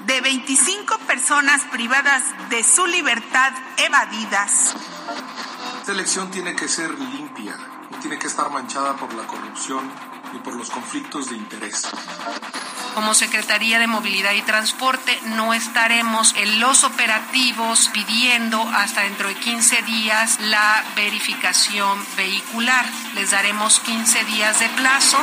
de 25 personas privadas de su libertad evadidas. Esta elección tiene que ser limpia, no tiene que estar manchada por la corrupción ni por los conflictos de interés. Como Secretaría de Movilidad y Transporte no estaremos en los operativos pidiendo hasta dentro de 15 días la verificación vehicular. Les daremos 15 días de plazo.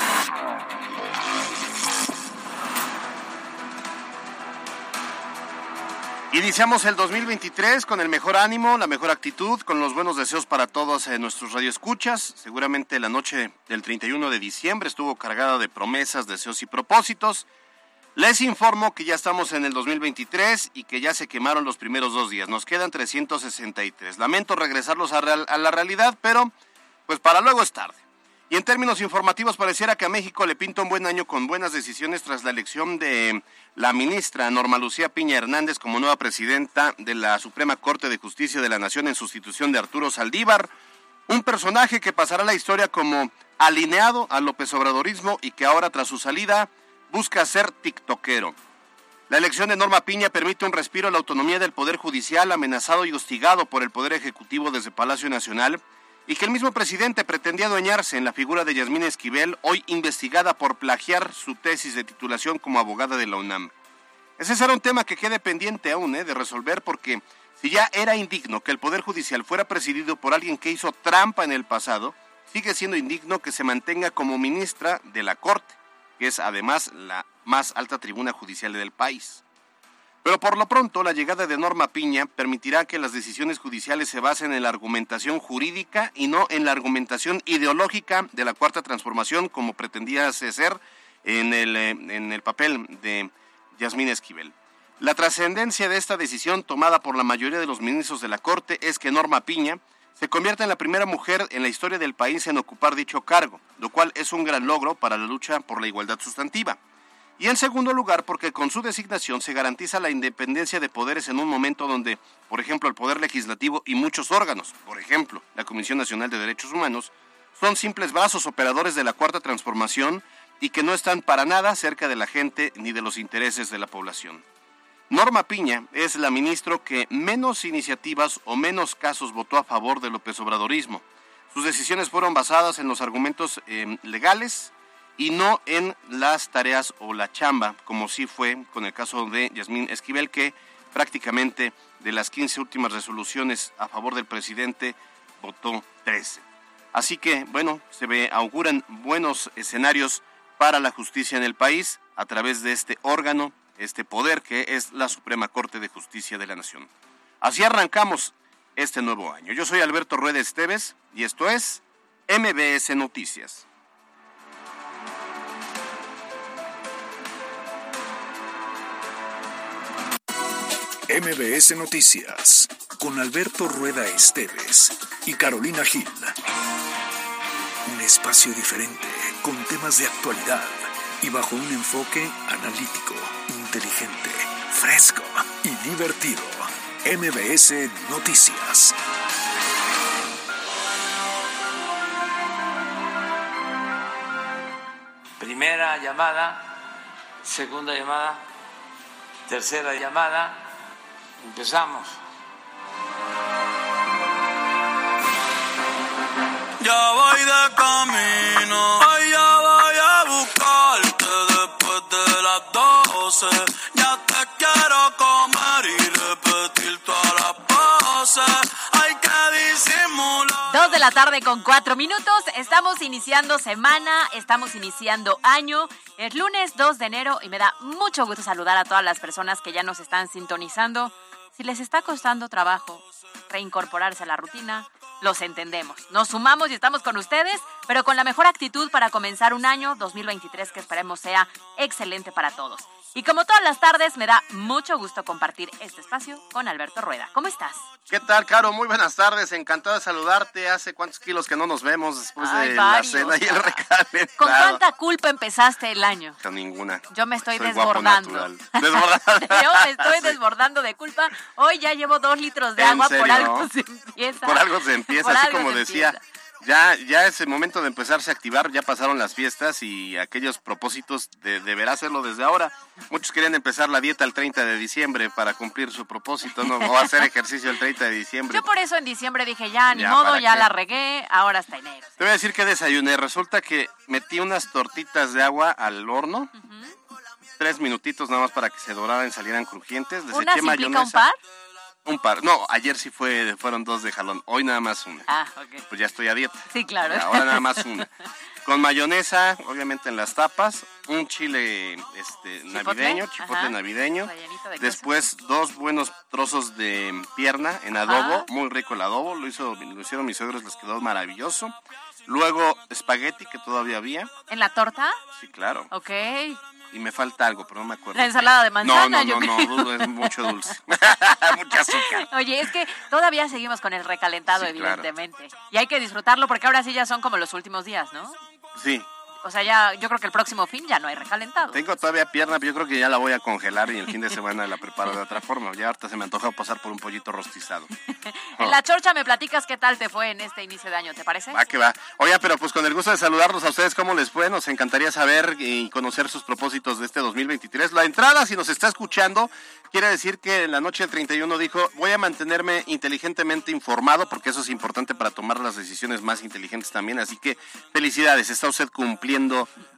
Iniciamos el 2023 con el mejor ánimo, la mejor actitud, con los buenos deseos para todos en nuestros radioescuchas. Seguramente la noche del 31 de diciembre estuvo cargada de promesas, deseos y propósitos. Les informo que ya estamos en el 2023 y que ya se quemaron los primeros dos días. Nos quedan 363. Lamento regresarlos a, a la realidad, pero pues para luego es tarde. Y en términos informativos, pareciera que a México le pinta un buen año con buenas decisiones tras la elección de la ministra Norma Lucía Piña Hernández como nueva presidenta de la Suprema Corte de Justicia de la Nación en sustitución de Arturo Saldívar, un personaje que pasará la historia como alineado al López Obradorismo y que ahora tras su salida busca ser tiktokero. La elección de Norma Piña permite un respiro a la autonomía del Poder Judicial amenazado y hostigado por el Poder Ejecutivo desde Palacio Nacional y que el mismo presidente pretendía adueñarse en la figura de Yasmín Esquivel, hoy investigada por plagiar su tesis de titulación como abogada de la UNAM. Ese será un tema que quede pendiente aún ¿eh? de resolver porque si ya era indigno que el Poder Judicial fuera presidido por alguien que hizo trampa en el pasado, sigue siendo indigno que se mantenga como ministra de la Corte, que es además la más alta tribuna judicial del país. Pero por lo pronto, la llegada de Norma Piña permitirá que las decisiones judiciales se basen en la argumentación jurídica y no en la argumentación ideológica de la Cuarta Transformación, como pretendía ser en el, eh, en el papel de Yasmín Esquivel. La trascendencia de esta decisión tomada por la mayoría de los ministros de la Corte es que Norma Piña se convierta en la primera mujer en la historia del país en ocupar dicho cargo, lo cual es un gran logro para la lucha por la igualdad sustantiva. Y en segundo lugar, porque con su designación se garantiza la independencia de poderes en un momento donde, por ejemplo, el Poder Legislativo y muchos órganos, por ejemplo, la Comisión Nacional de Derechos Humanos, son simples brazos operadores de la Cuarta Transformación y que no están para nada cerca de la gente ni de los intereses de la población. Norma Piña es la ministra que menos iniciativas o menos casos votó a favor del López Obradorismo. Sus decisiones fueron basadas en los argumentos eh, legales, y no en las tareas o la chamba, como sí fue con el caso de Yasmín Esquivel, que prácticamente de las 15 últimas resoluciones a favor del presidente votó 13. Así que, bueno, se ve, auguran buenos escenarios para la justicia en el país a través de este órgano, este poder que es la Suprema Corte de Justicia de la Nación. Así arrancamos este nuevo año. Yo soy Alberto Rueda Esteves y esto es MBS Noticias. MBS Noticias con Alberto Rueda Esteves y Carolina Gil. Un espacio diferente con temas de actualidad y bajo un enfoque analítico, inteligente, fresco y divertido. MBS Noticias. Primera llamada, segunda llamada, tercera llamada. Empezamos. Ya voy de camino, ay, ya voy a buscarte después de las doce. Ya te quiero comer y repetir todas las poses. Hay que disimular. Dos de la tarde con cuatro minutos. Estamos iniciando semana, estamos iniciando año. Es lunes 2 de enero y me da mucho gusto saludar a todas las personas que ya nos están sintonizando. Si les está costando trabajo reincorporarse a la rutina, los entendemos. Nos sumamos y estamos con ustedes, pero con la mejor actitud para comenzar un año 2023 que esperemos sea excelente para todos. Y como todas las tardes, me da mucho gusto compartir este espacio con Alberto Rueda. ¿Cómo estás? ¿Qué tal, Caro? Muy buenas tardes. Encantado de saludarte. Hace cuántos kilos que no nos vemos después Ay, de varios. la cena y el recalentado. ¿Con cuánta culpa empezaste el año? Con ninguna. Yo me estoy Soy desbordando. Yo me estoy Sí. desbordando de culpa. Hoy ya llevo dos litros de ¿En agua, por algo se empieza. Por algo se empieza, Por así como decía. empieza. Ya, ya es el momento de empezarse a activar, ya pasaron las fiestas y aquellos propósitos de, deberá hacerlo desde ahora. Muchos querían empezar la dieta el 30 de diciembre para cumplir su propósito, ¿no? O hacer ejercicio el 30 de diciembre. Yo por eso en diciembre dije, ya, ni Ya, modo, ¿para ya qué? la regué, ahora hasta enero. Te voy a decir que desayuné. Resulta que metí unas tortitas de agua al horno. Tres minutitos nada más para que se doraran y salieran crujientes. Les ¿Una eché implica un mayonesa. par? Un par. No, ayer sí fue, fueron dos de jalón. Hoy nada más una. Ah, ok. Pues ya estoy a dieta. Sí, claro. Ahora nada más una. Con mayonesa, obviamente en las tapas, un chile este, Chipotle, navideño, chipotle ajá, navideño. queso. Después dos buenos trozos de pierna en adobo, Ajá. muy rico el adobo, lo, hizo, lo hicieron mis suegros, les quedó maravilloso. Luego espagueti que todavía había, ¿En la torta? sí, claro. Ok. Y me falta algo, pero no me acuerdo. La ensalada de manzana, No, yo no, no, creo. no, du- es mucho dulce. Mucha azúcar. Oye, es que todavía seguimos con el recalentado, Sí, claro. evidentemente. Y hay que disfrutarlo porque ahora sí ya son como los últimos días, ¿no? Sí, O sea, ya yo creo que el próximo fin ya no hay recalentado. tengo todavía pierna, pero yo creo que ya la voy a congelar y el fin de semana la preparo de otra forma. Ya ahorita se me antoja pasar por un pollito rostizado. En la chorcha me platicas qué tal te fue en este inicio de año, ¿te parece? Va que va. Oiga, pero pues con el gusto de saludarlos a ustedes, ¿cómo les fue? Nos encantaría saber y conocer sus propósitos de este 2023. La entrada, si nos está escuchando, quiere decir que en la noche del 31 dijo, voy a mantenerme inteligentemente informado, porque eso es importante para tomar las decisiones más inteligentes también. Así que felicidades, está usted cumpliendo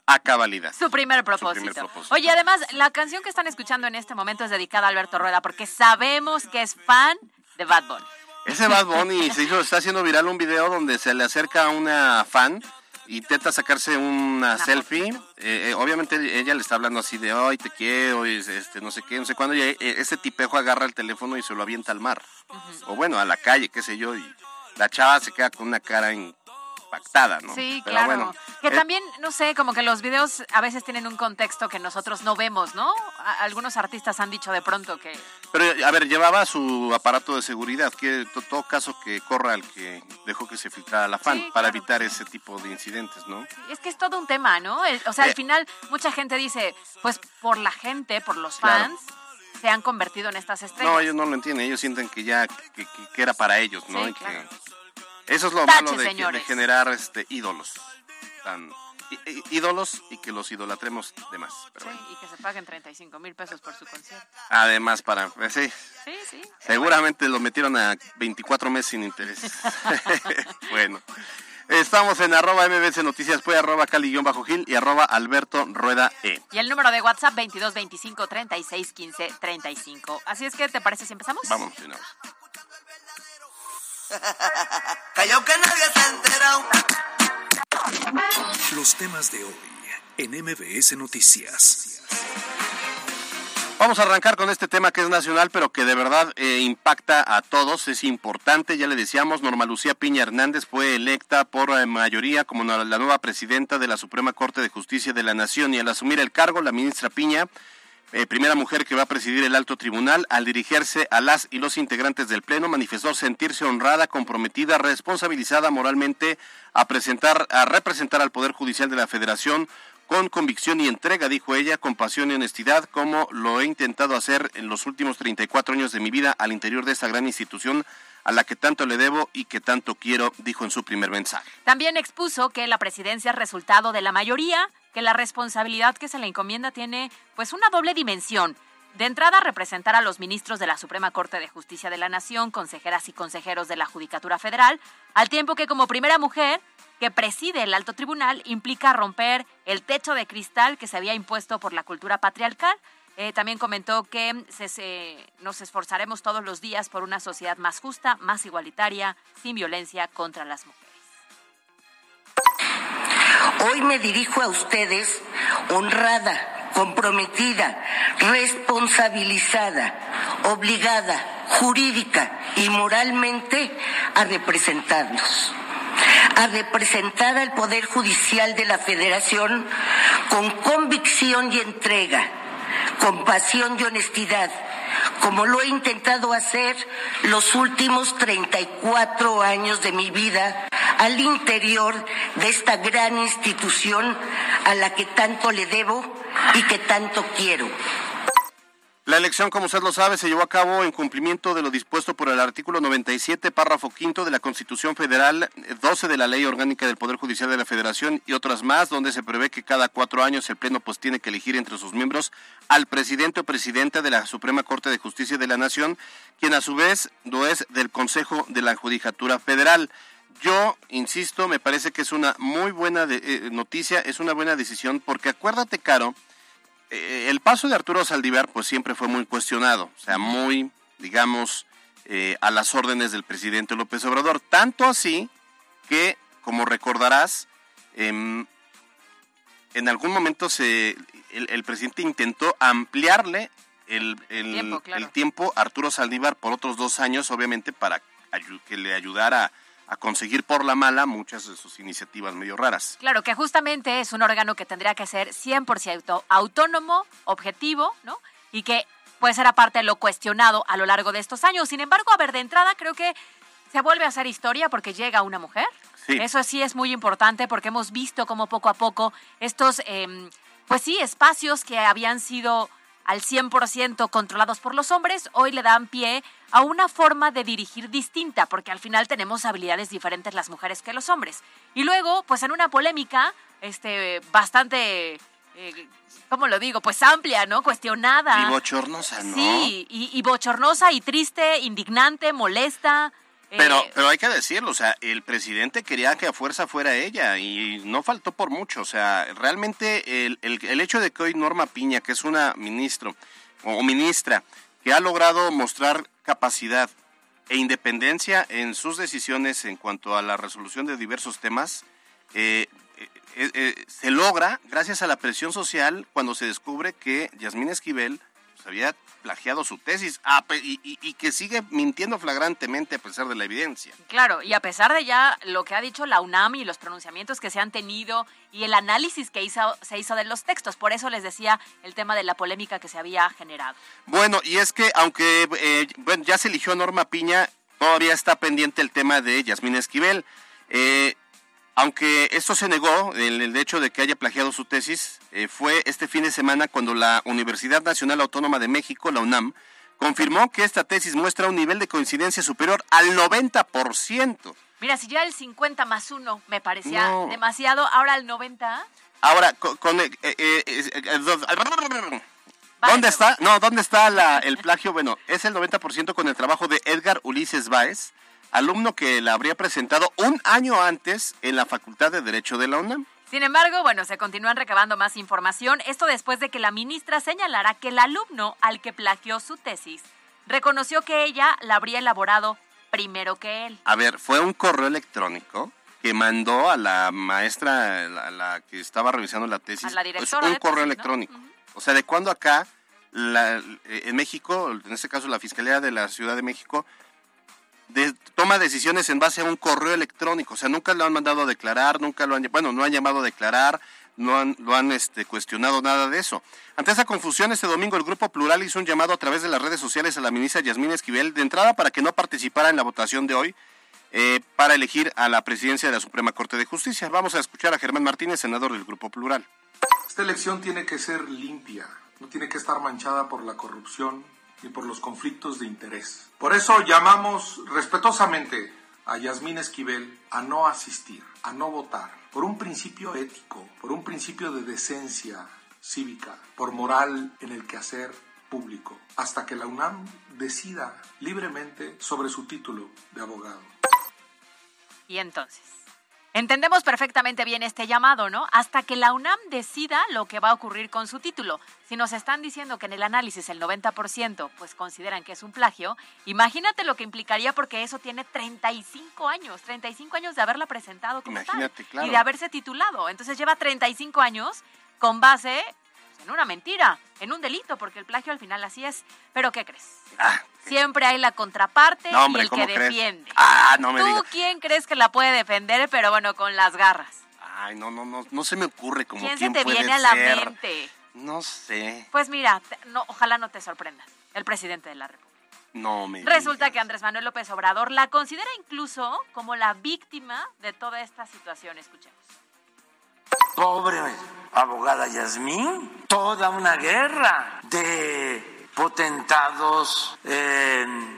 a cabalidad. Su primer propósito. primer propósito. Oye, además, la canción que están escuchando en este momento es dedicada a Alberto Rueda porque sabemos que es fan de Bad Bunny. Ese Bad Bunny se hizo, está haciendo viral un video donde se le acerca a una fan y intenta sacarse una selfie. Eh, eh, obviamente ella le está hablando así de, ay, te quiero, y este, no sé qué, no sé cuándo. Y eh, ese tipejo agarra el teléfono y se lo avienta al mar. O bueno, a la calle, qué sé yo. Y la chava se queda con una cara impactada, ¿no? Sí, Pero claro. bueno, que también, no sé, como que los videos a veces tienen un contexto que nosotros no vemos, ¿no? A- algunos artistas han dicho de pronto que... Pero, a ver, llevaba su aparato de seguridad, que to- todo caso que corra al que dejó que se filtrara la fan, Sí, para claro. evitar ese tipo de incidentes, ¿no? Es que es todo un tema, ¿no? El- o sea, al Eh. final mucha gente dice, pues por la gente, por los Claro. fans, se han convertido en estas estrellas. No, ellos no lo entienden, ellos sienten que ya que, que- que era para ellos, ¿no? Sí, Y que- claro. eso es lo Tache, malo de, de generar este ídolos, tan ídolos y que los idolatremos de más. Pero Sí, bueno. y que se paguen 35 mil pesos por su concierto. Además, para eh, sí, Sí, sí. seguramente lo metieron a 24 meses sin intereses. bueno. Estamos en arroba mbc noticias, pues arroba cali-gil y arroba alberto rueda e. Y el número de WhatsApp 22 25 36 15 35. Así es que, ¿te parece si empezamos? Vamos, una vez. Callao que nadie se ha enterado. Los temas de hoy en MBS Noticias. Vamos a arrancar con este tema que es nacional, pero que de verdad eh, impacta a todos. Es importante, ya le decíamos, Norma Lucía Piña Hernández fue electa por eh, mayoría como la nueva presidenta de la Suprema Corte de Justicia de la Nación y al asumir el cargo, la ministra Piña, eh, primera mujer que va a presidir el alto tribunal, al dirigirse a las y los integrantes del Pleno, manifestó sentirse honrada, comprometida, responsabilizada moralmente a presentar, a representar al Poder Judicial de la Federación con convicción y entrega, dijo ella, con pasión y honestidad, como lo he intentado hacer en los últimos 34 años de mi vida al interior de esta gran institución a la que tanto le debo y que tanto quiero, dijo en su primer mensaje. También expuso que la presidencia es resultado de la mayoría, que la responsabilidad que se le encomienda tiene pues una doble dimensión. De entrada, representar a los ministros de la Suprema Corte de Justicia de la Nación, consejeras y consejeros de la Judicatura Federal, al tiempo que como primera mujer que preside el alto tribunal implica romper el techo de cristal que se había impuesto por la cultura patriarcal. Eh, también comentó que se- nos esforzaremos todos los días por una sociedad más justa, más igualitaria, sin violencia contra las mujeres. Hoy me dirijo a ustedes honrada, comprometida, responsabilizada, obligada, jurídica y moralmente a representarlos a representar al Poder Judicial de la Federación con convicción y entrega, con pasión y honestidad, como lo he intentado hacer los últimos 34 años de mi vida al interior de esta gran institución a la que tanto le debo y que tanto quiero. La elección, como usted lo sabe, se llevó a cabo en cumplimiento de lo dispuesto por el artículo 97, párrafo quinto de la Constitución Federal, 12 de la Ley Orgánica del Poder Judicial de la Federación y otras más, donde se prevé que cada cuatro años el Pleno pues tiene que elegir entre sus miembros al presidente o presidenta de la Suprema Corte de Justicia de la Nación, quien a su vez lo es del Consejo de la Judicatura Federal. Yo, insisto, me parece que es una muy buena eh, noticia, es una buena decisión, porque acuérdate, Caro, eh, el paso de Arturo Saldívar pues siempre fue muy cuestionado, o sea, muy, digamos, eh, a las órdenes del presidente López Obrador. Tanto así que, como recordarás, em, en algún momento se, el, presidente intentó ampliarle el, el tiempo a Arturo Saldívar por otros dos años, obviamente, para que le ayudara a conseguir por la mala muchas de sus iniciativas medio raras. Claro, que justamente es un órgano que tendría que ser 100% autónomo, objetivo, ¿no? Y que puede ser aparte de lo cuestionado a lo largo de estos años. Sin embargo, a ver, de entrada creo que se vuelve a hacer historia porque llega una mujer. Sí. Eso sí es muy importante porque hemos visto cómo poco a poco estos, em, pues sí, espacios que habían sido al 100% controlados por los hombres, hoy le dan pie a una forma de dirigir distinta, porque al final tenemos habilidades diferentes las mujeres que los hombres. Y luego, pues en una polémica este, bastante, eh, ¿cómo lo digo? Pues amplia, ¿no? Cuestionada. Y bochornosa, ¿no? Sí, y, y bochornosa y triste, indignante, molesta. Pero, eh, pero hay que decirlo, o sea, el presidente quería que a fuerza fuera ella y no faltó por mucho. O sea, realmente el, el, hecho de que hoy Norma Piña, que es una ministro o ministra, que ha logrado mostrar capacidad e independencia en sus decisiones en cuanto a la resolución de diversos temas, eh, eh, se logra gracias a la presión social cuando se descubre que Yasmín Esquivel había plagiado su tesis y, que sigue mintiendo flagrantemente a pesar de la evidencia. Claro, y a pesar de ya lo que ha dicho la UNAM y los pronunciamientos que se han tenido y el análisis que hizo, se hizo de los textos, por eso les decía el tema de la polémica que se había generado. Bueno, y es que aunque eh, bueno, ya se eligió Norma Piña, todavía está pendiente el tema de Yasmín Esquivel. Eh, aunque esto se negó, el, hecho de que haya plagiado su tesis, eh, fue este fin de semana cuando la Universidad Nacional Autónoma de México, la UNAM, confirmó que esta tesis muestra un nivel de coincidencia superior al 90%. Mira, si ya el 50 más 1 me parecía demasiado, ahora el 90. Ahora, con... Eh, eh, ¿Dónde está? No, ¿dónde está la, el plagio? Bueno, es el 90% con el trabajo de Edgar Ulises Báez, alumno que la habría presentado un año antes en la Facultad de Derecho de la UNAM. Sin embargo, bueno, se continúan recabando más información, esto después de que la ministra señalara que el alumno al que plagió su tesis reconoció que ella la habría elaborado primero que él. A ver, fue un correo electrónico que mandó a la maestra, a la, que estaba revisando la tesis, a la pues, directora un correo electrónico. O sea, ¿de cuándo acá la, en México, en este caso la Fiscalía de la Ciudad de México, toma decisiones en base a un correo electrónico, o sea, nunca lo han mandado a declarar, nunca lo han, bueno, no han llamado a declarar, no han, lo han este, cuestionado nada de eso. Ante esa confusión, este domingo el Grupo Plural hizo un llamado a través de las redes sociales a la ministra Yasmín Esquivel de entrada para que no participara en la votación de hoy eh, para elegir a la presidencia de la Suprema Corte de Justicia. Vamos a escuchar a Germán Martínez, senador del Grupo Plural. Esta elección tiene que ser limpia, no tiene que estar manchada por la corrupción, y por los conflictos de interés. Por eso llamamos respetuosamente a Yasmín Esquivel a no asistir, a no votar, por un principio ético, por un principio de decencia cívica, por moral en el quehacer público, hasta que la UNAM decida libremente sobre su título de abogado. Y entonces, Entendemos perfectamente bien este llamado, ¿no? Hasta que la UNAM decida lo que va a ocurrir con su título. Si nos están diciendo que en el análisis el 90% pues consideran que es un plagio, imagínate lo que implicaría porque eso tiene 35 años, 35 años de haberla presentado como imagínate, y de haberse titulado. Entonces lleva 35 años con base en una mentira, en un delito, porque el plagio al final así es. Pero ¿qué crees? Ah, Siempre hay la contraparte y el que defiende. Ah, no me ¿Tú quién crees que la puede defender, pero bueno, con las garras? Ay, no, no, no, no se me ocurre como quién, quién se te viene a la mente. No sé. Pues mira, no, ojalá no te sorprendas, el presidente de la República. No me Resulta que Andrés Manuel López Obrador la considera incluso como la víctima de toda esta situación. Escuchemos. Pobre abogada Yasmín, toda una guerra de potentados,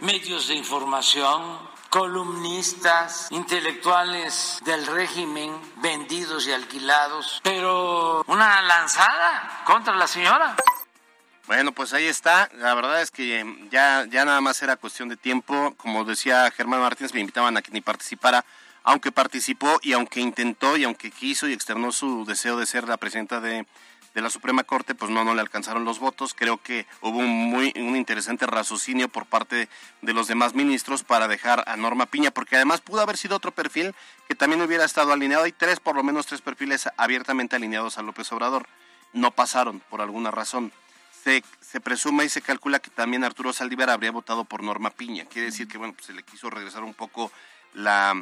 medios de información, columnistas, intelectuales del régimen vendidos y alquilados, pero una lanzada contra la señora. Bueno, pues ahí está. La verdad es que ya, ya nada más era cuestión de tiempo. Como decía Germán Martínez, me invitaban a que ni participara, aunque participó y aunque intentó y aunque quiso y externó su deseo de ser la presidenta de, de la Suprema Corte, pues no, no le alcanzaron los votos. Creo que hubo un muy un interesante raciocinio por parte de los demás ministros para dejar a Norma Piña, porque además pudo haber sido otro perfil que también hubiera estado alineado. Hay tres, por lo menos tres perfiles abiertamente alineados a López Obrador. No pasaron por alguna razón se, presume y se calcula que también Arturo Saldívar habría votado por Norma Piña. Quiere decir que bueno, pues se le quiso regresar un poco la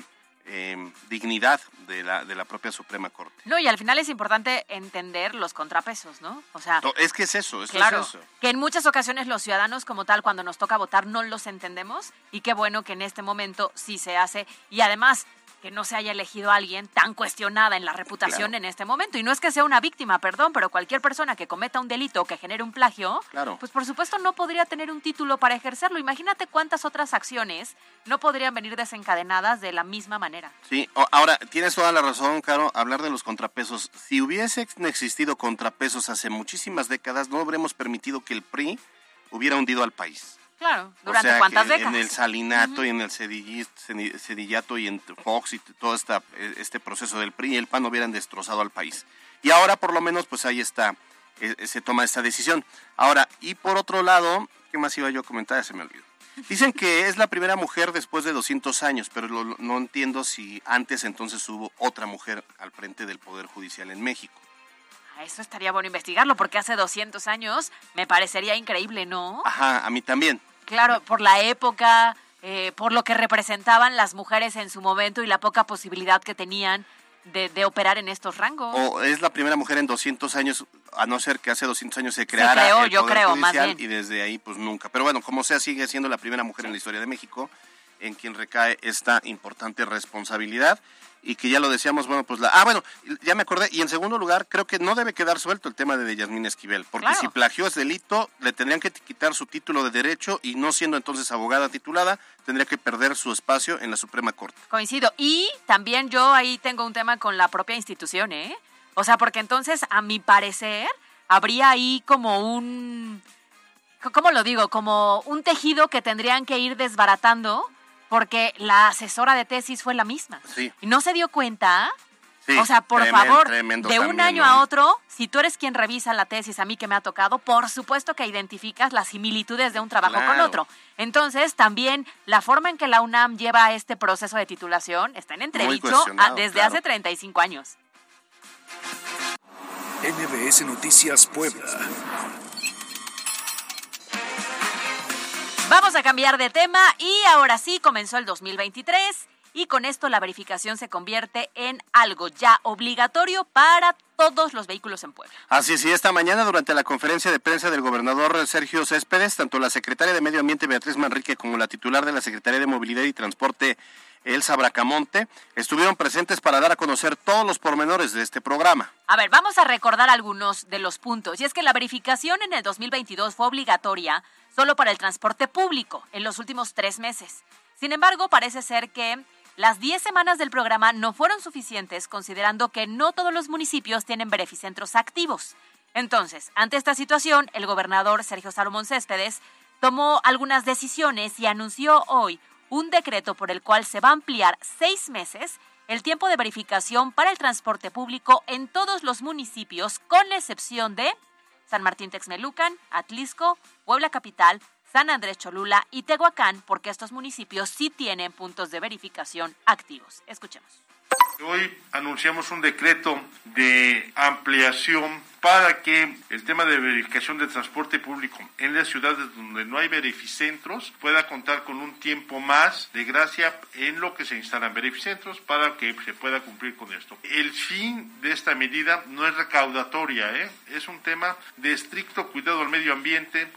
em, dignidad de la, de la propia Suprema Corte. No, y al final es importante entender los contrapesos, ¿no? O sea, es que es eso, es claro, eso. Que en muchas ocasiones los ciudadanos como tal, cuando nos toca votar, no los entendemos y qué bueno que en este momento sí se hace. Y además, que no se haya elegido a alguien tan cuestionada en la reputación en este momento. Y no es que sea una víctima, perdón, pero cualquier persona que cometa un delito o que genere un plagio, pues por supuesto no podría tener un título para ejercerlo. Imagínate cuántas otras acciones no podrían venir desencadenadas de la misma manera. Sí, ahora tienes toda la razón, Caro, hablar de los contrapesos. Si hubiese existido contrapesos hace muchísimas décadas, no habríamos permitido que el PRI hubiera hundido al país. Claro, durante cuántas décadas. En el salinato y en el cedillato y en Fox y todo esta, este proceso del PRI y el PAN hubieran destrozado al país. Y ahora por lo menos pues ahí está, e, se toma esta decisión. Ahora, y por otro lado, ¿qué más iba yo a comentar? Se me olvidó. Dicen que es la primera mujer después de 200 años, pero no entiendo si antes entonces hubo otra mujer al frente del Poder Judicial en México. Ah, eso estaría bueno investigarlo, porque hace 200 años me parecería increíble, ¿no? Ajá, a mí también. Claro, por la época, eh, por lo que representaban las mujeres en su momento y la poca posibilidad que tenían de, operar en estos rangos. O es la primera mujer en 200 años, a no ser que hace 200 años se creara se creó, yo creo, más bien. y desde ahí pues nunca. Pero bueno, como sea, sigue siendo la primera mujer en la historia de México en quien recae esta importante responsabilidad y que ya lo decíamos, bueno, pues la... Ah, bueno, ya me acordé. Y en segundo lugar, creo que no debe quedar suelto el tema de Yasmín Esquivel, porque si plagió es delito, le tendrían que quitar su título de derecho y no siendo entonces abogada titulada, tendría que perder su espacio en la Suprema Corte. Coincido. Y también yo ahí tengo un tema con la propia institución, ¿eh? O sea, porque entonces, a mi parecer, habría ahí como un... ¿Cómo lo digo? Como un tejido que tendrían que ir desbaratando porque la asesora de tesis fue la misma. Sí. Y no se dio cuenta. o sea, por favor, de un año a otro, si tú eres quien revisa la tesis, a mí que me ha tocado, por supuesto que identificas las similitudes de un trabajo con otro. Entonces, también la forma en que la UNAM lleva este proceso de titulación está en entredicho desde hace 35 años. NBS Noticias Puebla. Vamos a cambiar de tema y ahora sí comenzó el 2023 y con esto la verificación se convierte en algo ya obligatorio para todos los vehículos en Puebla. Así es, y esta mañana durante la conferencia de prensa del gobernador Sergio Céspedes, tanto la secretaria de Medio Ambiente Beatriz Manrique como la titular de la Secretaría de Movilidad y Transporte Elsa Bracamonte, estuvieron presentes para dar a conocer todos los pormenores de este programa. A ver, vamos a recordar algunos de los puntos. Y es que la verificación en el 2022 fue obligatoria solo para el transporte público en los últimos tres meses. Sin embargo, parece ser que las 10 semanas del programa no fueron suficientes considerando que no todos los municipios tienen beneficentros activos. Entonces, ante esta situación, el gobernador Sergio Salomón Céspedes tomó algunas decisiones y anunció hoy un decreto por el cual se va a ampliar seis meses el tiempo de verificación para el transporte público en todos los municipios, con excepción de San Martín Texmelucan, Atlisco, Puebla Capital, San Andrés Cholula y Tehuacán, porque estos municipios sí tienen puntos de verificación activos. Escuchemos. Hoy anunciamos un decreto de ampliación para que el tema de verificación de transporte público en las ciudades donde no hay verificentros pueda contar con un tiempo más de gracia en lo que se instalan verificentros para que se pueda cumplir con esto. El fin de esta medida no es recaudatoria, ¿eh? es un tema de estricto cuidado al medio ambiente.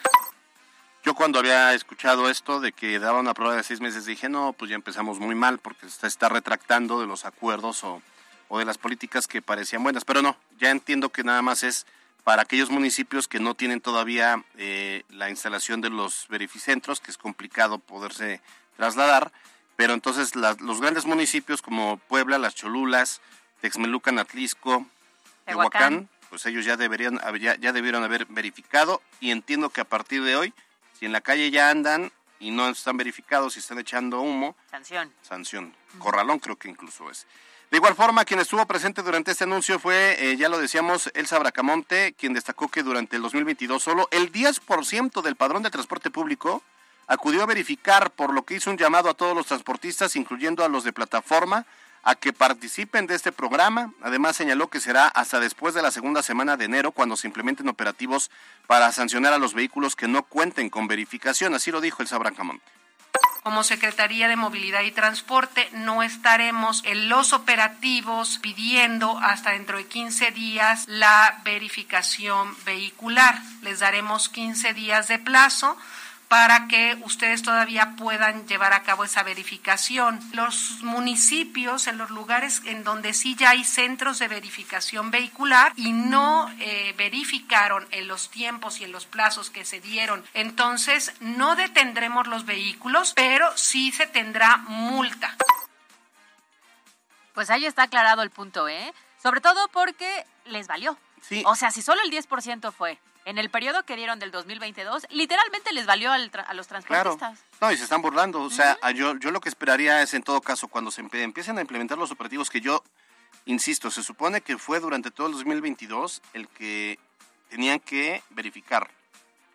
Yo cuando había escuchado esto de que daba una prueba de seis meses dije, no, pues ya empezamos muy mal porque se está retractando de los acuerdos o, o de las políticas que parecían buenas. Pero no, ya entiendo que nada más es para aquellos municipios que no tienen todavía eh, la instalación de los verificentros, que es complicado poderse trasladar, pero entonces los grandes municipios como Puebla, Las Cholulas, Texmelucan, Atlisco, Tehuacán, pues ellos ya deberían ya, ya debieron haber verificado y entiendo que a partir de hoy, si en la calle ya andan y no están verificados y están echando humo, sanción. Sanción. Corralón creo que incluso es. De igual forma, quien estuvo presente durante este anuncio fue, eh, ya lo decíamos, Elsa Bracamonte, quien destacó que durante el 2022 solo el 10% del padrón de transporte público acudió a verificar, por lo que hizo un llamado a todos los transportistas, incluyendo a los de plataforma, a que participen de este programa. Además, señaló que será hasta después de la segunda semana de enero cuando se implementen operativos para sancionar a los vehículos que no cuenten con verificación. Así lo dijo Elsa Bracamonte como Secretaría de Movilidad y Transporte no estaremos en los operativos pidiendo hasta dentro de 15 días la verificación vehicular. Les daremos 15 días de plazo para que ustedes todavía puedan llevar a cabo esa verificación. Los municipios, en los lugares en donde sí ya hay centros de verificación vehicular y no eh, verificaron en los tiempos y en los plazos que se dieron, entonces no detendremos los vehículos, pero sí se tendrá multa. Pues ahí está aclarado el punto, ¿eh? Sobre todo porque les valió. Sí. O sea, si solo el 10% fue en el periodo que dieron del 2022, literalmente les valió a los transportistas. Claro. No, y se están burlando. O sea, yo, yo lo que esperaría es, en todo caso, cuando se empiecen a implementar los operativos, que yo, insisto, se supone que fue durante todo el 2022 el que tenían que verificar.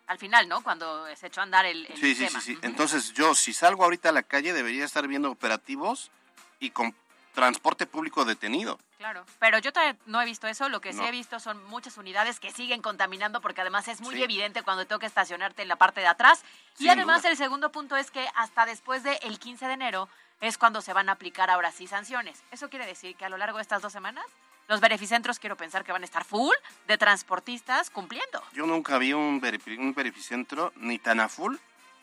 Al final, ¿no? Cuando se echó a andar el, el sí, Sí, sí, sí. Entonces, yo, si salgo ahorita a la calle, debería estar viendo operativos y con transporte público detenido. Claro, pero yo no he visto eso, lo que sí he visto son muchas unidades que siguen contaminando porque además es muy evidente cuando toca estacionarte en la parte de atrás. y además el segundo punto es que hasta después del 15 de enero es cuando se van a aplicar ahora sí sanciones. Eso quiere decir que a lo largo de estas dos semanas los verificentros quiero pensar que van a estar full de transportistas cumpliendo. Yo nunca vi un, verificentro ni tan a full,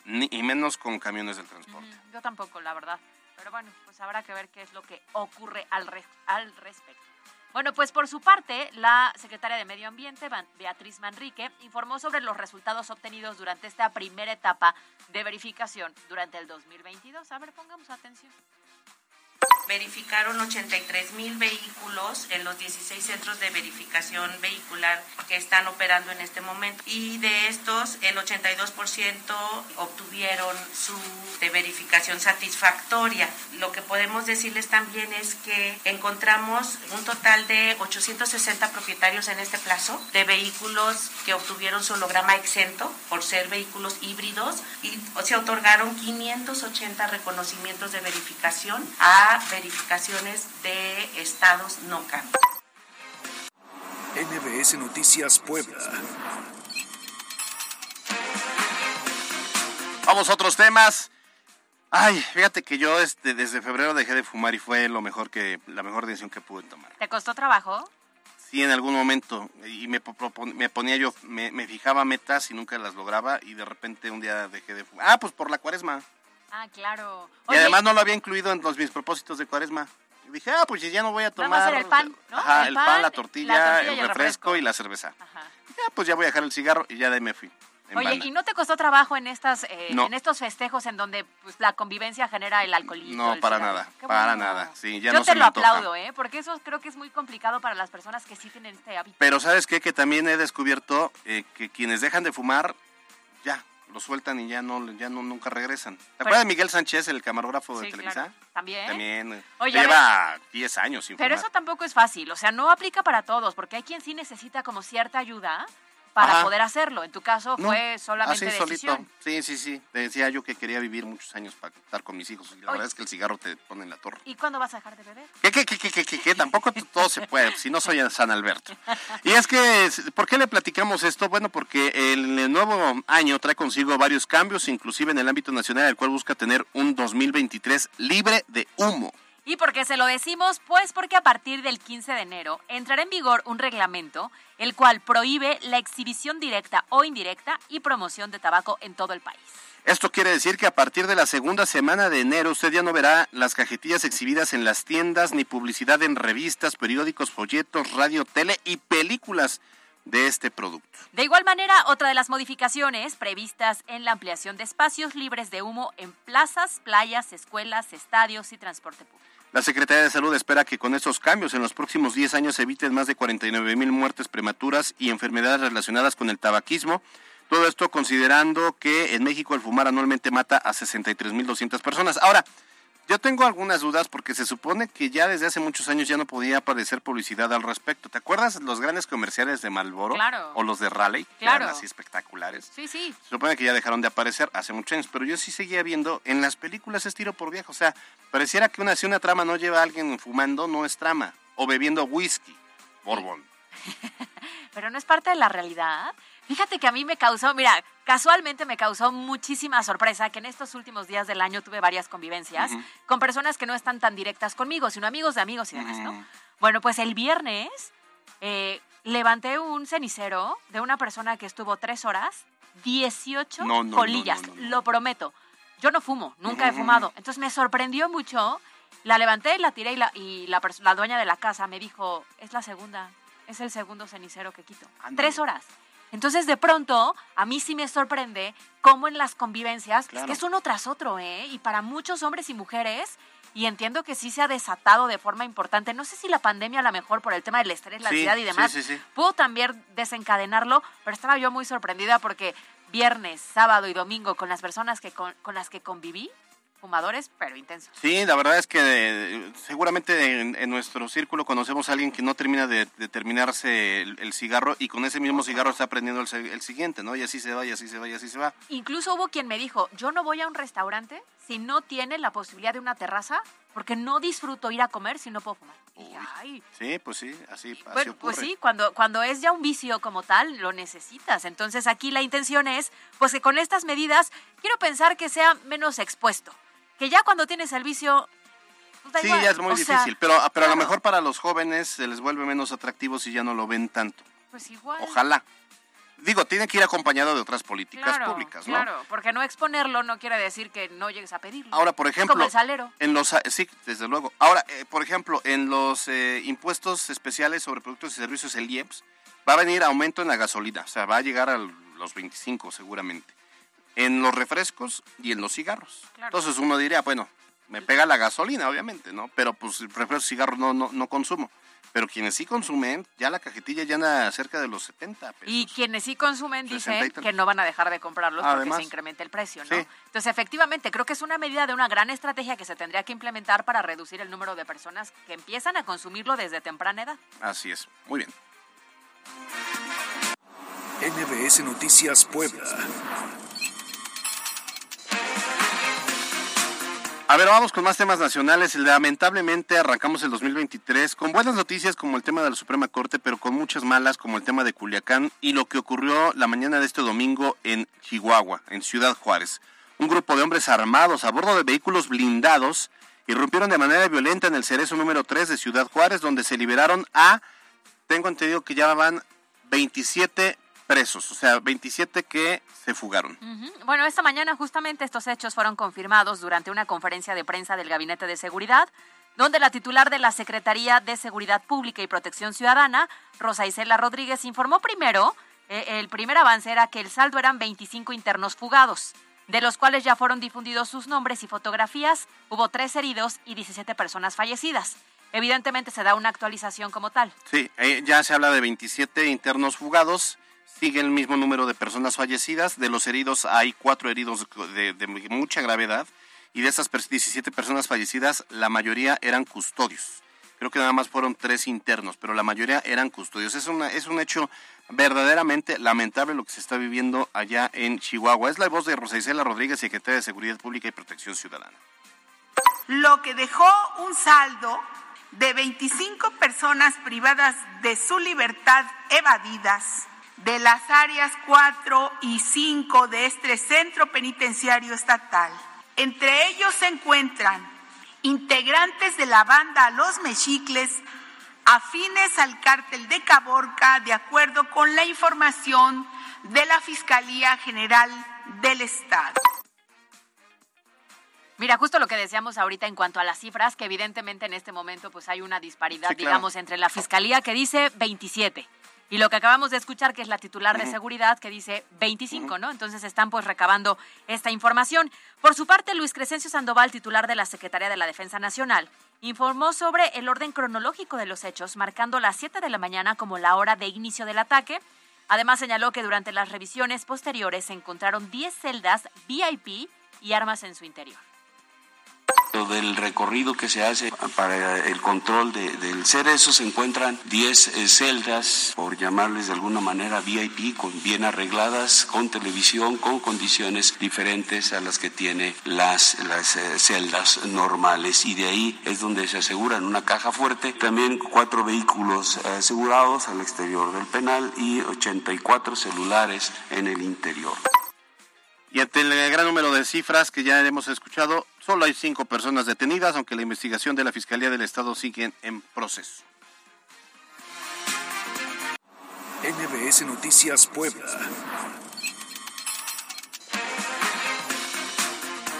ni y menos con camiones del transporte. yo tampoco, la verdad. Pero bueno, pues habrá que ver qué es lo que ocurre al, al respecto. Bueno, pues por su parte, la secretaria de Medio Ambiente, Beatriz Manrique, informó sobre los resultados obtenidos durante esta primera etapa de verificación durante el 2022. A ver, pongamos atención verificaron 83 mil vehículos en los 16 centros de verificación vehicular que están operando en este momento y de estos el 82% obtuvieron su de verificación satisfactoria. Lo que podemos decirles también es que encontramos un total de 860 propietarios en este plazo de vehículos que obtuvieron su holograma exento por ser vehículos híbridos y se otorgaron 580 reconocimientos de verificación a verificaciones de estados no cambian. NBS Noticias Puebla. Vamos a otros temas. Ay, fíjate que yo este, desde febrero dejé de fumar y fue lo mejor que la mejor decisión que pude tomar. ¿Te costó trabajo? Sí, en algún momento y me, me ponía yo me, me, fijaba metas y nunca las lograba y de repente un día dejé de fumar. Ah, pues por la Cuaresma. Ah, claro. y además no lo había incluido en los mis propósitos de Cuaresma. Y dije, ah, pues ya no voy a tomar. el pan, ¿no? Ajá, el, pan, la, tortilla, el, refresco, y la cerveza. Ajá. Ya, pues ya voy a dejar el cigarro y ya de ahí me fui. Oye, ¿y no te costó trabajo en estas eh, en estos festejos en donde pues, la convivencia genera el alcoholismo? No, para nada, para nada. Sí, ya Yo te lo aplaudo, ¿eh? Porque eso creo que es muy complicado para las personas que sí tienen este hábito. Pero ¿sabes qué? Que también he descubierto eh, que quienes dejan de fumar, ya, lo sueltan y ya no, ya no nunca regresan. ¿Te acuerdas de Miguel Sánchez, el camarógrafo de Televisa? También. También. lleva 10 años sin Pero eso tampoco es fácil, o sea, no aplica para todos, porque hay quien sí necesita como cierta ayuda para poder hacerlo. En tu caso fue solamente así, decisión. Solito. Sí, sí, sí. Decía yo que quería vivir muchos años para estar con mis hijos. Y la verdad es que el cigarro te pone en la torre. ¿Y cuándo vas a dejar de beber? ¿Qué, qué, qué, qué, qué, qué? Tampoco todo se puede, si no soy en San Alberto. Y es que, ¿por qué le platicamos esto? Bueno, porque el nuevo año trae consigo varios cambios, inclusive en el ámbito nacional, el cual busca tener un 2023 libre de humo. ¿Y por qué se lo decimos? Pues porque a partir del 15 de enero entrará en vigor un reglamento el cual prohíbe la exhibición directa o indirecta y promoción de tabaco en todo el país. Esto quiere decir que a partir de la segunda semana de enero usted ya no verá las cajetillas exhibidas en las tiendas ni publicidad en revistas, periódicos, folletos, radio, tele y películas de este producto. De igual manera, otra de las modificaciones previstas en la ampliación de espacios libres de humo en plazas, playas, escuelas, estadios y transporte público. La Secretaría de Salud espera que con estos cambios en los próximos 10 años se eviten más de 49 mil muertes prematuras y enfermedades relacionadas con el tabaquismo. Todo esto considerando que en México el fumar anualmente mata a 63 mil 200 personas. Ahora, yo tengo algunas dudas porque se supone que ya desde hace muchos años ya no podía aparecer publicidad al respecto. ¿Te acuerdas los grandes comerciales de Marlboro? Claro. O los de Raleigh, que Claro. eran así espectaculares. Sí, sí. Se supone que ya dejaron de aparecer hace muchos años, pero yo sí seguía viendo en las películas es tiro por viejo. O sea, pareciera que una, si una trama no lleva a alguien fumando, no es trama. O bebiendo whisky, Borbón. Pero no es parte de la realidad. Fíjate que a mí me causó, mira, casualmente me causó muchísima sorpresa que en estos últimos días del año tuve varias convivencias con personas que no están tan directas conmigo, sino amigos de amigos y demás, ¿no? Bueno, pues el viernes eh, levanté un cenicero de una persona que estuvo tres horas, 18 No, no, no, colillas, no, lo prometo. Yo no fumo, nunca he fumado. Entonces me sorprendió mucho. La levanté, la tiré y la, y la, pers- la dueña de la casa me dijo, es la segunda, es el segundo cenicero que quito. Tres horas. Entonces, de pronto, a mí sí me sorprende cómo en las convivencias, Claro. es que es uno tras otro, ¿eh? Y para muchos hombres y mujeres, y entiendo que sí se ha desatado de forma importante. No sé si la pandemia, a lo mejor por el tema del estrés, la Sí, ansiedad y demás, sí, sí. pudo también desencadenarlo, pero estaba yo muy sorprendida porque viernes, sábado y domingo con las personas que con, con las que conviví, fumadores, pero intensos. Sí, la verdad es que eh, seguramente en, en nuestro círculo conocemos a alguien que no termina de, de terminarse el, el cigarro y con ese mismo cigarro está prendiendo el, el siguiente, ¿no? Y así se va, y así se va, y así se va. Incluso hubo quien me dijo, yo no voy a un restaurante si no tiene la posibilidad de una terraza, porque no disfruto ir a comer si no puedo fumar. Y dije, "Ay". Sí, pues sí, así, así Bueno, ocurre. pues sí, cuando, cuando es ya un vicio como tal, lo necesitas. Entonces aquí la intención es, pues que con estas medidas, quiero pensar que sea menos expuesto. Que ya cuando tienes el vicio, pues Sí, ya es muy O sea, difícil, pero, pero a lo mejor para los jóvenes se les vuelve menos atractivo si ya no lo ven tanto. Pues igual. Ojalá. Digo, tiene que ir acompañado de otras políticas Claro, públicas, ¿no? Claro, porque no exponerlo no quiere decir que no llegues a pedirlo. Ahora, por ejemplo, Como el salero. en los sí, desde luego. Ahora, eh, por ejemplo, en los eh, impuestos especiales sobre productos y servicios, el IEPS, va a venir aumento en la gasolina, o sea, va a llegar a los 25 seguramente. En los refrescos y en los cigarros. Claro. Entonces uno diría, bueno, me pega la gasolina, obviamente, ¿no? Pero pues refrescos y cigarros no, no, no consumo. Pero quienes sí consumen, ya la cajetilla ya anda cerca de los 70 pesos. Y quienes sí consumen dicen 60 y tantos. que no van a dejar de comprarlos porque se incrementa el precio, ¿no? Sí. Entonces, efectivamente, creo que es una medida de una gran estrategia que se tendría que implementar para reducir el número de personas que empiezan a consumirlo desde temprana edad. Así es. Muy bien. NBS Noticias Puebla. A ver, vamos con más temas nacionales. Lamentablemente arrancamos el 2023 con buenas noticias como el tema de la Suprema Corte, pero con muchas malas como el tema de Culiacán y lo que ocurrió la mañana de este domingo en Chihuahua, en Ciudad Juárez. Un grupo de hombres armados a bordo de vehículos blindados irrumpieron de manera violenta en el cerezo número 3 de Ciudad Juárez, donde se liberaron a, tengo entendido que ya van 27 presos, o sea, 27 que se fugaron. Bueno, esta mañana justamente estos hechos fueron confirmados durante una conferencia de prensa del Gabinete de Seguridad, donde la titular de la Secretaría de Seguridad Pública y Protección Ciudadana, Rosa Isela Rodríguez, informó primero, eh, el primer avance era que el saldo eran 25 internos fugados, de los cuales ya fueron difundidos sus nombres y fotografías, hubo tres heridos y 17 personas fallecidas. Evidentemente se da una actualización como tal. Sí, eh, ya se habla de 27 internos fugados, sigue el mismo número de personas fallecidas, de los heridos hay cuatro heridos de, mucha gravedad y de esas pers- 17 personas fallecidas la mayoría eran custodios. Creo que nada más fueron tres internos, pero la mayoría eran custodios. Es, una, es un hecho verdaderamente lamentable lo que se está viviendo allá en Chihuahua. Es la voz de Rosa Isela Rodríguez, secretaria de Seguridad Pública y Protección Ciudadana. lo que dejó un saldo de 25 personas privadas de su libertad evadidas de las áreas 4 y 5 de este centro penitenciario estatal. Entre ellos se encuentran integrantes de la banda Los Mexicles afines al cártel de Caborca de acuerdo con la información de la Fiscalía General del Estado. Mira, justo lo que decíamos ahorita en cuanto a las cifras, que evidentemente en este momento pues hay una disparidad, Sí, claro. digamos, entre la fiscalía que dice 27 y lo que acabamos de escuchar, que es la titular de seguridad, que dice 25, ¿no? Entonces están pues recabando esta información. Por su parte, Luis Crescencio Sandoval, titular de la Secretaría de la Defensa Nacional, informó sobre el orden cronológico de los hechos, marcando las 7 de la mañana como la hora de inicio del ataque. Además señaló que durante las revisiones posteriores se encontraron 10 celdas VIP y armas en su interior del recorrido que se hace para el control del cerezo se encuentran 10 eh, celdas, por llamarles de alguna manera VIP, con, bien arregladas, con televisión, con condiciones diferentes a las que tiene las, las eh, celdas normales. Y de ahí es donde se asegura en una caja fuerte también cuatro vehículos eh, asegurados al exterior del penal y 84 celulares en el interior. Y ante el gran número de cifras que ya hemos escuchado, solo hay cinco personas detenidas, aunque la investigación de la Fiscalía del Estado sigue en proceso. NBS Noticias Puebla.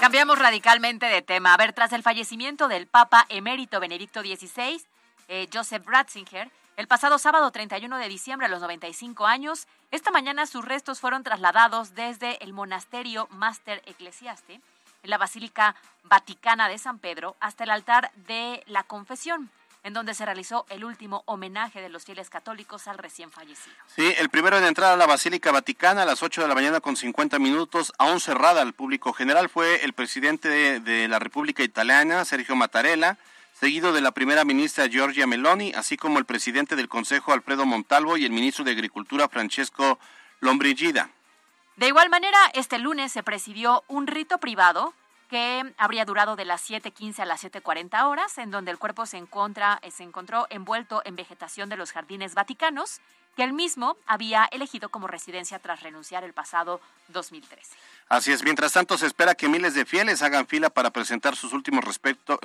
Cambiamos radicalmente de tema. A ver, tras el fallecimiento del Papa emérito Benedicto XVI, eh, Joseph Ratzinger, el pasado sábado 31 de diciembre a los 95 años, esta mañana sus restos fueron trasladados desde el monasterio Master Ecclesiaste en la Basílica Vaticana de San Pedro hasta el altar de la Confesión en donde se realizó el último homenaje de los fieles católicos al recién fallecido. Sí, el primero en entrar a la Basílica Vaticana a las 8 de la mañana con 50 minutos, aún cerrada al público general, fue el presidente de, de la República Italiana, Sergio Mattarella, seguido de la primera ministra Giorgia Meloni, así como el presidente del Consejo Alfredo Montalvo y el ministro de Agricultura Francesco Lombrigida. De igual manera, este lunes se presidió un rito privado que habría durado de las 7.15 a las 7.40 horas, en donde el cuerpo se, encontra, se encontró envuelto en vegetación de los jardines vaticanos que él mismo había elegido como residencia tras renunciar el pasado 2013. Así es, mientras tanto se espera que miles de fieles hagan fila para presentar sus últimos,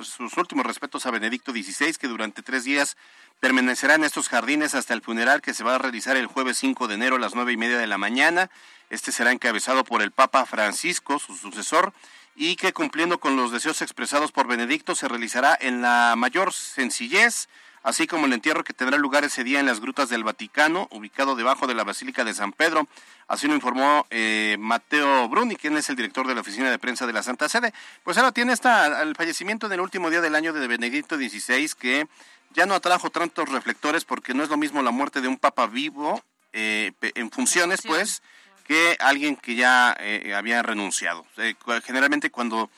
sus últimos respetos a Benedicto XVI, que durante tres días permanecerá en estos jardines hasta el funeral que se va a realizar el jueves 5 de enero a las nueve y media de la mañana. Este será encabezado por el Papa Francisco, su sucesor, y que cumpliendo con los deseos expresados por Benedicto se realizará en la mayor sencillez, así como el entierro que tendrá lugar ese día en las grutas del Vaticano, ubicado debajo de la Basílica de San Pedro. Así lo informó eh, Mateo Bruni, quien es el director de la Oficina de Prensa de la Santa Sede. Pues ahora tiene esta, el fallecimiento en el último día del año de Benedicto XVI, que ya no atrajo tantos reflectores porque no es lo mismo la muerte de un papa vivo eh, en funciones, pues, que alguien que ya eh, había renunciado. generalmente cuando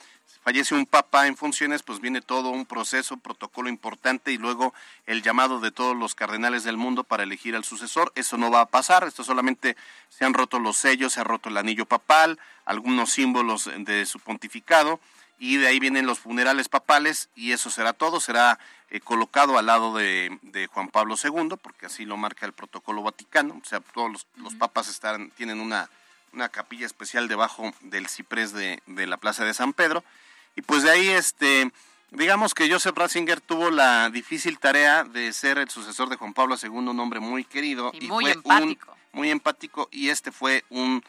fallece un papa en funciones, pues viene todo un proceso, protocolo importante y luego el llamado de todos los cardenales del mundo para elegir al sucesor. Eso no va a pasar, esto solamente se han roto los sellos, se ha roto el anillo papal, algunos símbolos de su pontificado y de ahí vienen los funerales papales y eso será todo, será eh, colocado al lado de, Juan Pablo II, porque así lo marca el protocolo vaticano, o sea, todos los, papas están, tienen una, una capilla especial debajo del ciprés de, de la Plaza de San Pedro y pues de ahí, este, digamos que Joseph Ratzinger tuvo la difícil tarea de ser el sucesor de Juan Pablo II, un hombre muy querido. Y, muy empático. muy empático, y este fue un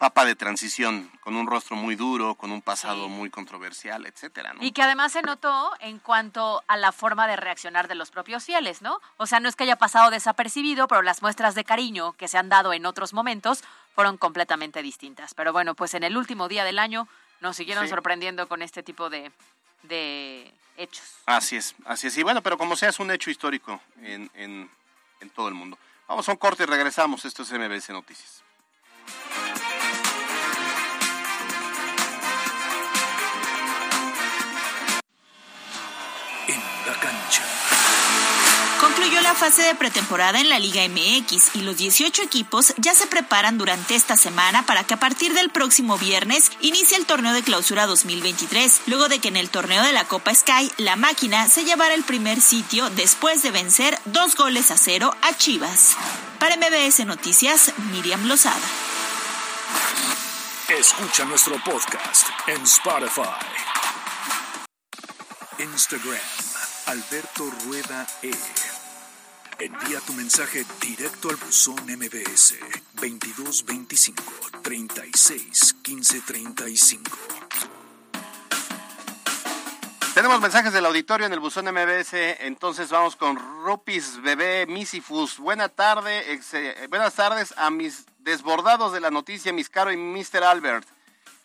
papa de transición, con un rostro muy duro, con un pasado muy controversial, etcétera, Y que además se notó en cuanto a la forma de reaccionar de los propios fieles, ¿no? O sea, no es que haya pasado desapercibido, pero las muestras de cariño que se han dado en otros momentos fueron completamente distintas. Pero bueno, pues en el último día del año nos siguieron sorprendiendo con este tipo de, de hechos. Así es, así es. Y bueno, pero como sea, es un hecho histórico en, en, en todo el mundo. Vamos a un corte y regresamos. Esto es MBS Noticias. En la cancha Concluyó la fase de pretemporada en la Liga MX y los 18 equipos ya se preparan durante esta semana para que a partir del próximo viernes inicie el torneo de clausura 2023, luego de que en el torneo de la Copa Sky la máquina se llevara el primer sitio después de vencer dos goles a cero a Chivas. Para MBS Noticias, Miriam Lozada. Escucha nuestro podcast en Spotify. Instagram, Alberto Rueda E. Envía tu mensaje directo al buzón MBS 2225 36 15 35. Tenemos mensajes del auditorio en el buzón MBS, entonces vamos con Rupis Bebé Misifus. Buena tarde, eh, buenas tardes a mis desbordados de la noticia, mis caro y Mr. Albert.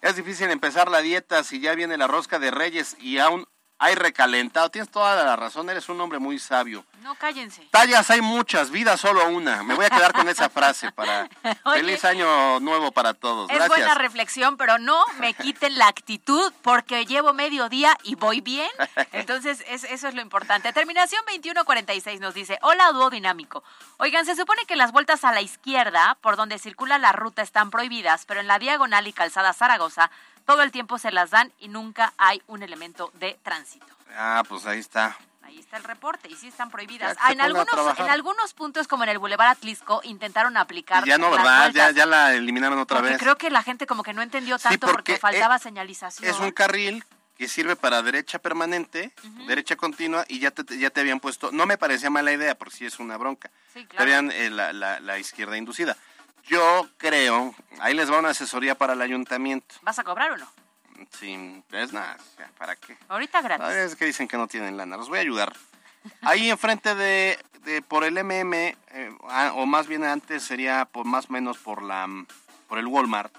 Es difícil empezar la dieta si ya viene la rosca de Reyes y aún hay recalentado. Tienes toda la razón, eres un hombre muy sabio. No, cállense. Tallas hay muchas, vida solo una. Me voy a quedar con esa frase para Oye. feliz año nuevo para todos. Es buena reflexión, pero no me quiten la actitud porque llevo medio día y voy bien. Entonces, es- eso es lo importante. Terminación 2146 nos dice, hola dúo dinámico. Oigan, se supone que las vueltas a la izquierda, por donde circula la ruta, están prohibidas, pero en la diagonal y calzada Zaragoza, todo el tiempo se las dan y nunca hay un elemento de tránsito. Ah, pues ahí está. Ahí está el reporte y sí están prohibidas. Ah, en, algunos, en algunos puntos, como en el Boulevard Atlisco, intentaron aplicar Y ya no, las ¿verdad? Ya, ya la eliminaron otra Porque vez. creo que la gente como que no entendió tanto porque, porque, faltaba eh, señalización. Es un carril que sirve para derecha permanente, derecha continua, y ya te, ya te habían puesto, no me parecía mala idea, porque sí es una bronca, Sí, te habían eh, la, la- la izquierda inducida. Yo creo, ahí les va una asesoría para el ayuntamiento. ¿Vas a cobrar o no? Sí, es nada, ¿para qué? Ahorita gratis. Ah, Es que dicen que no tienen lana, los voy a ayudar. Ahí enfrente de, de por el MM, eh, ah, o más bien antes sería por más o menos por la por el Walmart,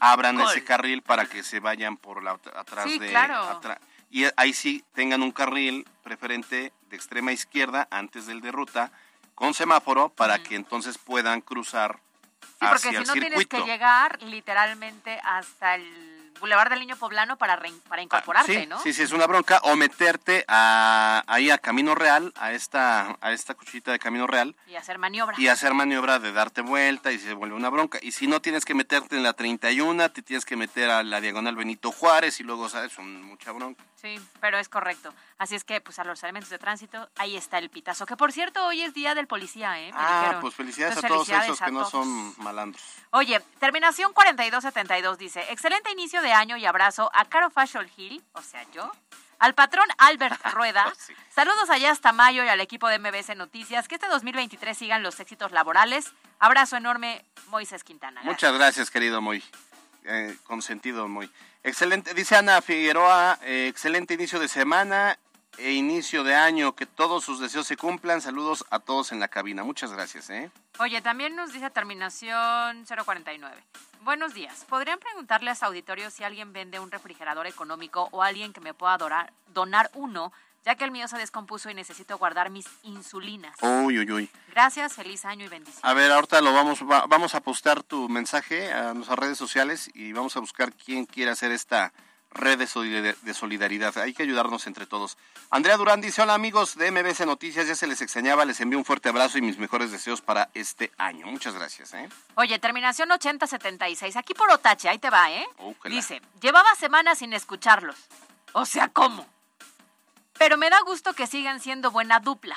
abran Gol. ese carril para que se vayan por la atrás Sí, de claro. y ahí sí tengan un carril preferente de extrema izquierda antes del de ruta con semáforo para que entonces puedan cruzar Sí, porque si no tienes que llegar literalmente hasta el Boulevard del Niño Poblano para, para incorporarte, Ah, sí, ¿no? Sí, sí, es una bronca. O meterte a, ahí a Camino Real, a esta, a esta cuchita de Camino Real, Y hacer maniobra. y hacer maniobra de darte vuelta y se vuelve una bronca. Y si no tienes que meterte en la 31, te tienes que meter a la diagonal Benito Juárez y luego, ¿sabes? Son mucha bronca. Sí, pero es correcto. Así es que, pues a los elementos de tránsito, ahí está el pitazo. Que por cierto, hoy es día del policía, ¿eh? Me Ah, dijeron. pues felicidades Entonces, a todos felicidades esos a que no son malandros. Oye, terminación 4272 dice, excelente inicio de año y abrazo a Caro Fashion Hill, o sea, yo, al patrón Albert Rueda, saludos allá hasta mayo y al equipo de MBS Noticias, que este 2023 sigan los éxitos laborales. Abrazo enorme, Moisés Quintana. Muchas gracias, querido Moy. Eh, consentido Moy. Excelente, dice Ana Figueroa, eh, excelente inicio de semana e inicio de año. Que todos sus deseos se cumplan. Saludos a todos en la cabina. Muchas gracias, ¿eh? Oye, también nos dice terminación 049. Buenos días. ¿Podrían preguntarle a su auditorio si alguien vende un refrigerador económico o alguien que me pueda dorar- donar uno, ya que el mío se descompuso y necesito guardar mis insulinas? Uy, uy, uy. Gracias, feliz año y bendiciones. A ver, ahorita lo vamos, va- vamos a postar tu mensaje a nuestras redes sociales y vamos a buscar quién quiere hacer esta red de solidar- de solidaridad. Hay que ayudarnos entre todos. Andrea Durán dice, hola amigos de MBC Noticias, ya se les extrañaba, les envío un fuerte abrazo y mis mejores deseos para este año. Muchas gracias, ¿eh? Oye, terminación 8076. Aquí por Otache, ahí te va, ¿eh? Dice, llevaba semanas sin escucharlos. O sea, ¿cómo? Pero me da gusto que sigan siendo buena dupla.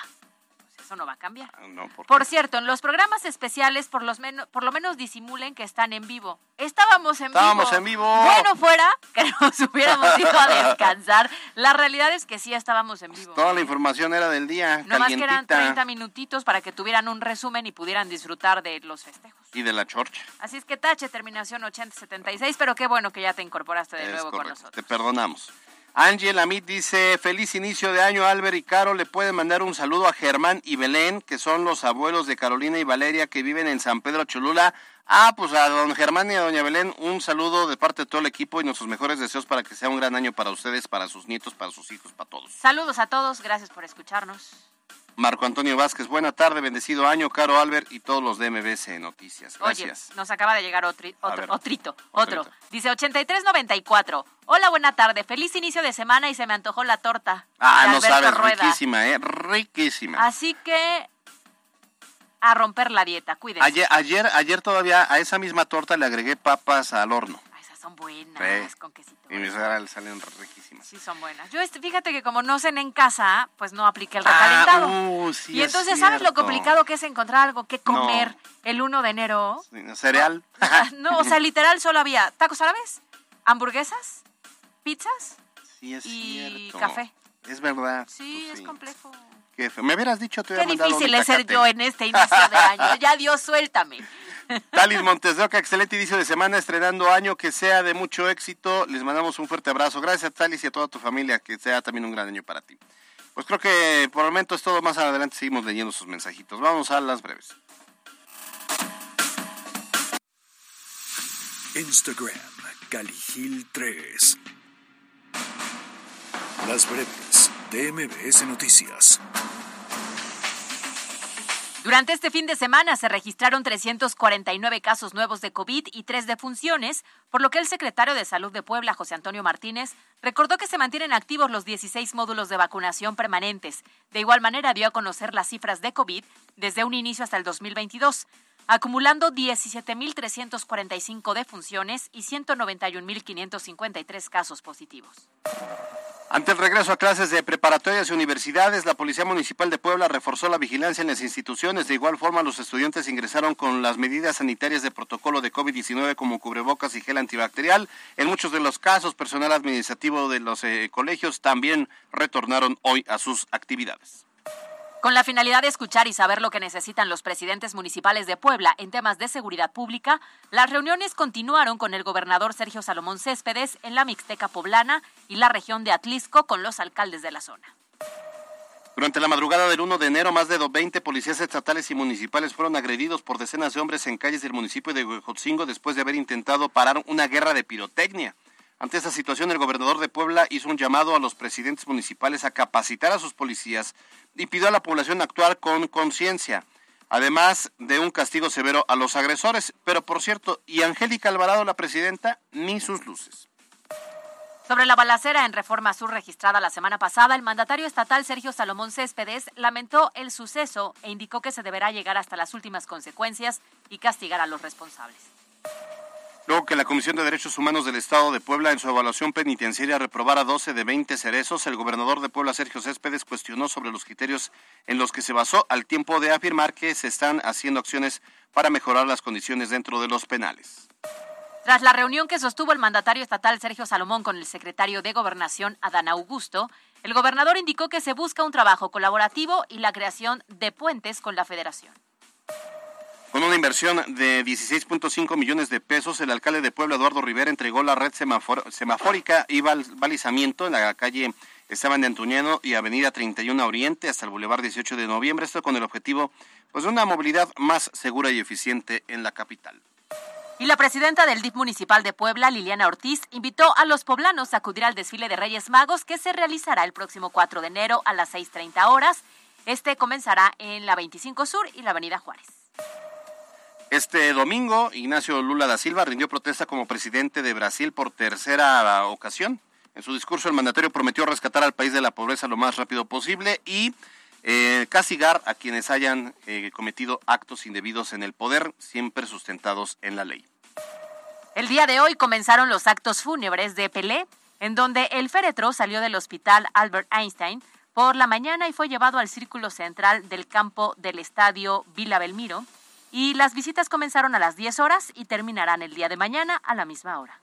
Eso no va a cambiar. Ah, No, por, Por cierto, en los programas especiales por, los menos, por lo menos disimulen que están en vivo. Estábamos en Estábamos vivo. en vivo. Bueno fuera que nos hubiéramos ido a descansar. La realidad es que sí estábamos en vivo. Toda la información era del día, No más que eran calientita 30 minutitos para que tuvieran un resumen y pudieran disfrutar de los festejos. y de la chorcha. Así es que tache terminación 8076, pero qué bueno que ya te incorporaste de Es nuevo con nosotros. te perdonamos. Ángel Amit dice, feliz inicio de año, Albert y Caro. Le pueden mandar un saludo a Germán y Belén, que son los abuelos de Carolina y Valeria, que viven en San Pedro Cholula. Ah, pues a don Germán y a doña Belén, un saludo de parte de todo el equipo y nuestros mejores deseos para que sea un gran año para ustedes, para sus nietos, para sus hijos, para todos. Saludos a todos, gracias por escucharnos. Marco Antonio Vázquez, buena tarde, bendecido año, Caro Albert y todos los de MBC Noticias. Gracias. Oye, nos acaba de llegar otro, ver. otrito, otro. Dice 8394. Hola, buena tarde. Feliz inicio de semana y se me antojó la torta. ah, no sabes, Rueda. riquísima, ¿eh? Riquísima. Así que a romper la dieta, cuídense. Ayer, ayer, ayer todavía a esa misma torta le agregué papas al horno. Son buenas, Sí. con quesito. Y mis ahora salen riquísimas. Sí, son buenas. Yo, este, fíjate que como no cenen en casa, pues no apliqué el recalentado. Ah, uh, sí y es entonces, ¿sabes lo complicado que es encontrar algo que comer el 1 de enero? Cereal. No, o sea, literal solo había tacos árabes, hamburguesas, pizzas Sí, es y cierto. café. Es verdad. Sí, Pues es complejo. Qué. Me hubieras dicho, te Qué difícil es ser yo en este inicio de año. Ya Dios, suéltame. Talis Montes de Oca, excelente inicio de semana, estrenando año, que sea de mucho éxito. Les mandamos un fuerte abrazo. Gracias, Talis, y a toda tu familia, que sea también un gran año para ti. Pues creo que por el momento es todo. Más adelante seguimos leyendo sus mensajitos. Vamos a las breves. Instagram, Caligil 3. Las breves de MBS Noticias. Durante este fin de semana se registraron 349 casos nuevos de COVID y tres defunciones, por lo que el secretario de Salud de Puebla, José Antonio Martínez, recordó que se mantienen activos los 16 módulos de vacunación permanentes. De igual manera dio a conocer las cifras de COVID desde un inicio hasta el 2022, acumulando 17.345 defunciones y 191.553 casos positivos. Ante el regreso a clases de preparatorias y universidades, la Policía Municipal de Puebla reforzó la vigilancia en las instituciones. De igual forma, los estudiantes ingresaron con las medidas sanitarias de protocolo de COVID-19 como cubrebocas y gel antibacterial. En muchos de los casos, personal administrativo de los eh, colegios también retornaron hoy a sus actividades. Con la finalidad de escuchar y saber lo que necesitan los presidentes municipales de Puebla en temas de seguridad pública, las reuniones continuaron con el gobernador Sergio Salomón Céspedes en la Mixteca Poblana y la región de Atlisco con los alcaldes de la zona. Durante la madrugada del 1 de enero, más de 20 policías estatales y municipales fueron agredidos por decenas de hombres en calles del municipio de Huejotzingo después de haber intentado parar una guerra de pirotecnia. Ante esta situación, el gobernador de Puebla hizo un llamado a los presidentes municipales a capacitar a sus policías y pidió a la población actuar con conciencia, además de un castigo severo a los agresores. Pero, por cierto, y Angélica Alvarado, la presidenta, ni sus luces. Sobre la balacera en Reforma Sur registrada la semana pasada, el mandatario estatal Sergio Salomón Céspedes lamentó el suceso e indicó que se deberá llegar hasta las últimas consecuencias y castigar a los responsables. Luego que la Comisión de Derechos Humanos del Estado de Puebla en su evaluación penitenciaria reprobara 12 de 20 cerezos, el gobernador de Puebla, Sergio Céspedes, cuestionó sobre los criterios en los que se basó al tiempo de afirmar que se están haciendo acciones para mejorar las condiciones dentro de los penales. Tras la reunión que sostuvo el mandatario estatal Sergio Salomón con el secretario de Gobernación Adán Augusto, el gobernador indicó que se busca un trabajo colaborativo y la creación de puentes con la federación. Con una inversión de 16.5 millones de pesos, el alcalde de Puebla, Eduardo Rivera, entregó la red semafórica y balizamiento en la calle Esteban de Antuñano y Avenida 31 Oriente hasta el Boulevard 18 de Noviembre. Esto con el objetivo pues, de una movilidad más segura y eficiente en la capital. Y la presidenta del DIF municipal de Puebla, Liliana Ortiz, invitó a los poblanos a acudir al desfile de Reyes Magos que se realizará el próximo 4 de enero a las 6.30 horas. Este comenzará en la 25 Sur y la Avenida Juárez. Este domingo, Ignacio Lula da Silva rindió protesta como presidente de Brasil por tercera ocasión. En su discurso, el mandatario prometió rescatar al país de la pobreza lo más rápido posible y eh, castigar a quienes hayan eh, cometido actos indebidos en el poder, siempre sustentados en la ley. El día de hoy comenzaron los actos fúnebres de Pelé, en donde el féretro salió del hospital Albert Einstein por la mañana y fue llevado al círculo central del campo del estadio Vila Belmiro y las visitas comenzaron a las 10 horas y terminarán el día de mañana a la misma hora.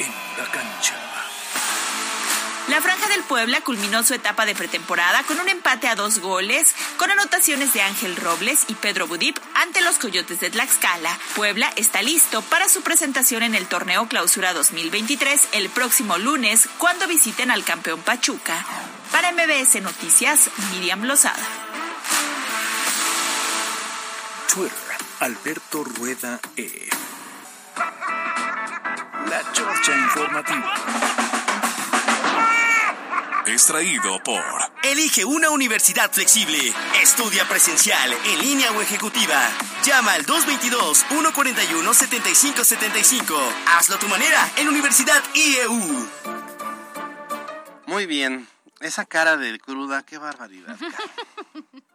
En la cancha. La Franja del Puebla culminó su etapa de pretemporada con un empate a dos goles, con anotaciones de Ángel Robles y Pedro Budip ante los Coyotes de Tlaxcala. Puebla está listo para su presentación en el torneo Clausura 2023 el próximo lunes, cuando visiten al campeón Pachuca. Para MBS Noticias, Miriam Lozada. Twitter, Alberto Rueda E. La Chorcha Informativa. Extraído por Elige una universidad flexible. Estudia presencial, en línea o ejecutiva. Llama al 222-141-7575. Hazlo a tu manera en Universidad IEU. Muy bien. Esa cara de cruda, qué barbaridad.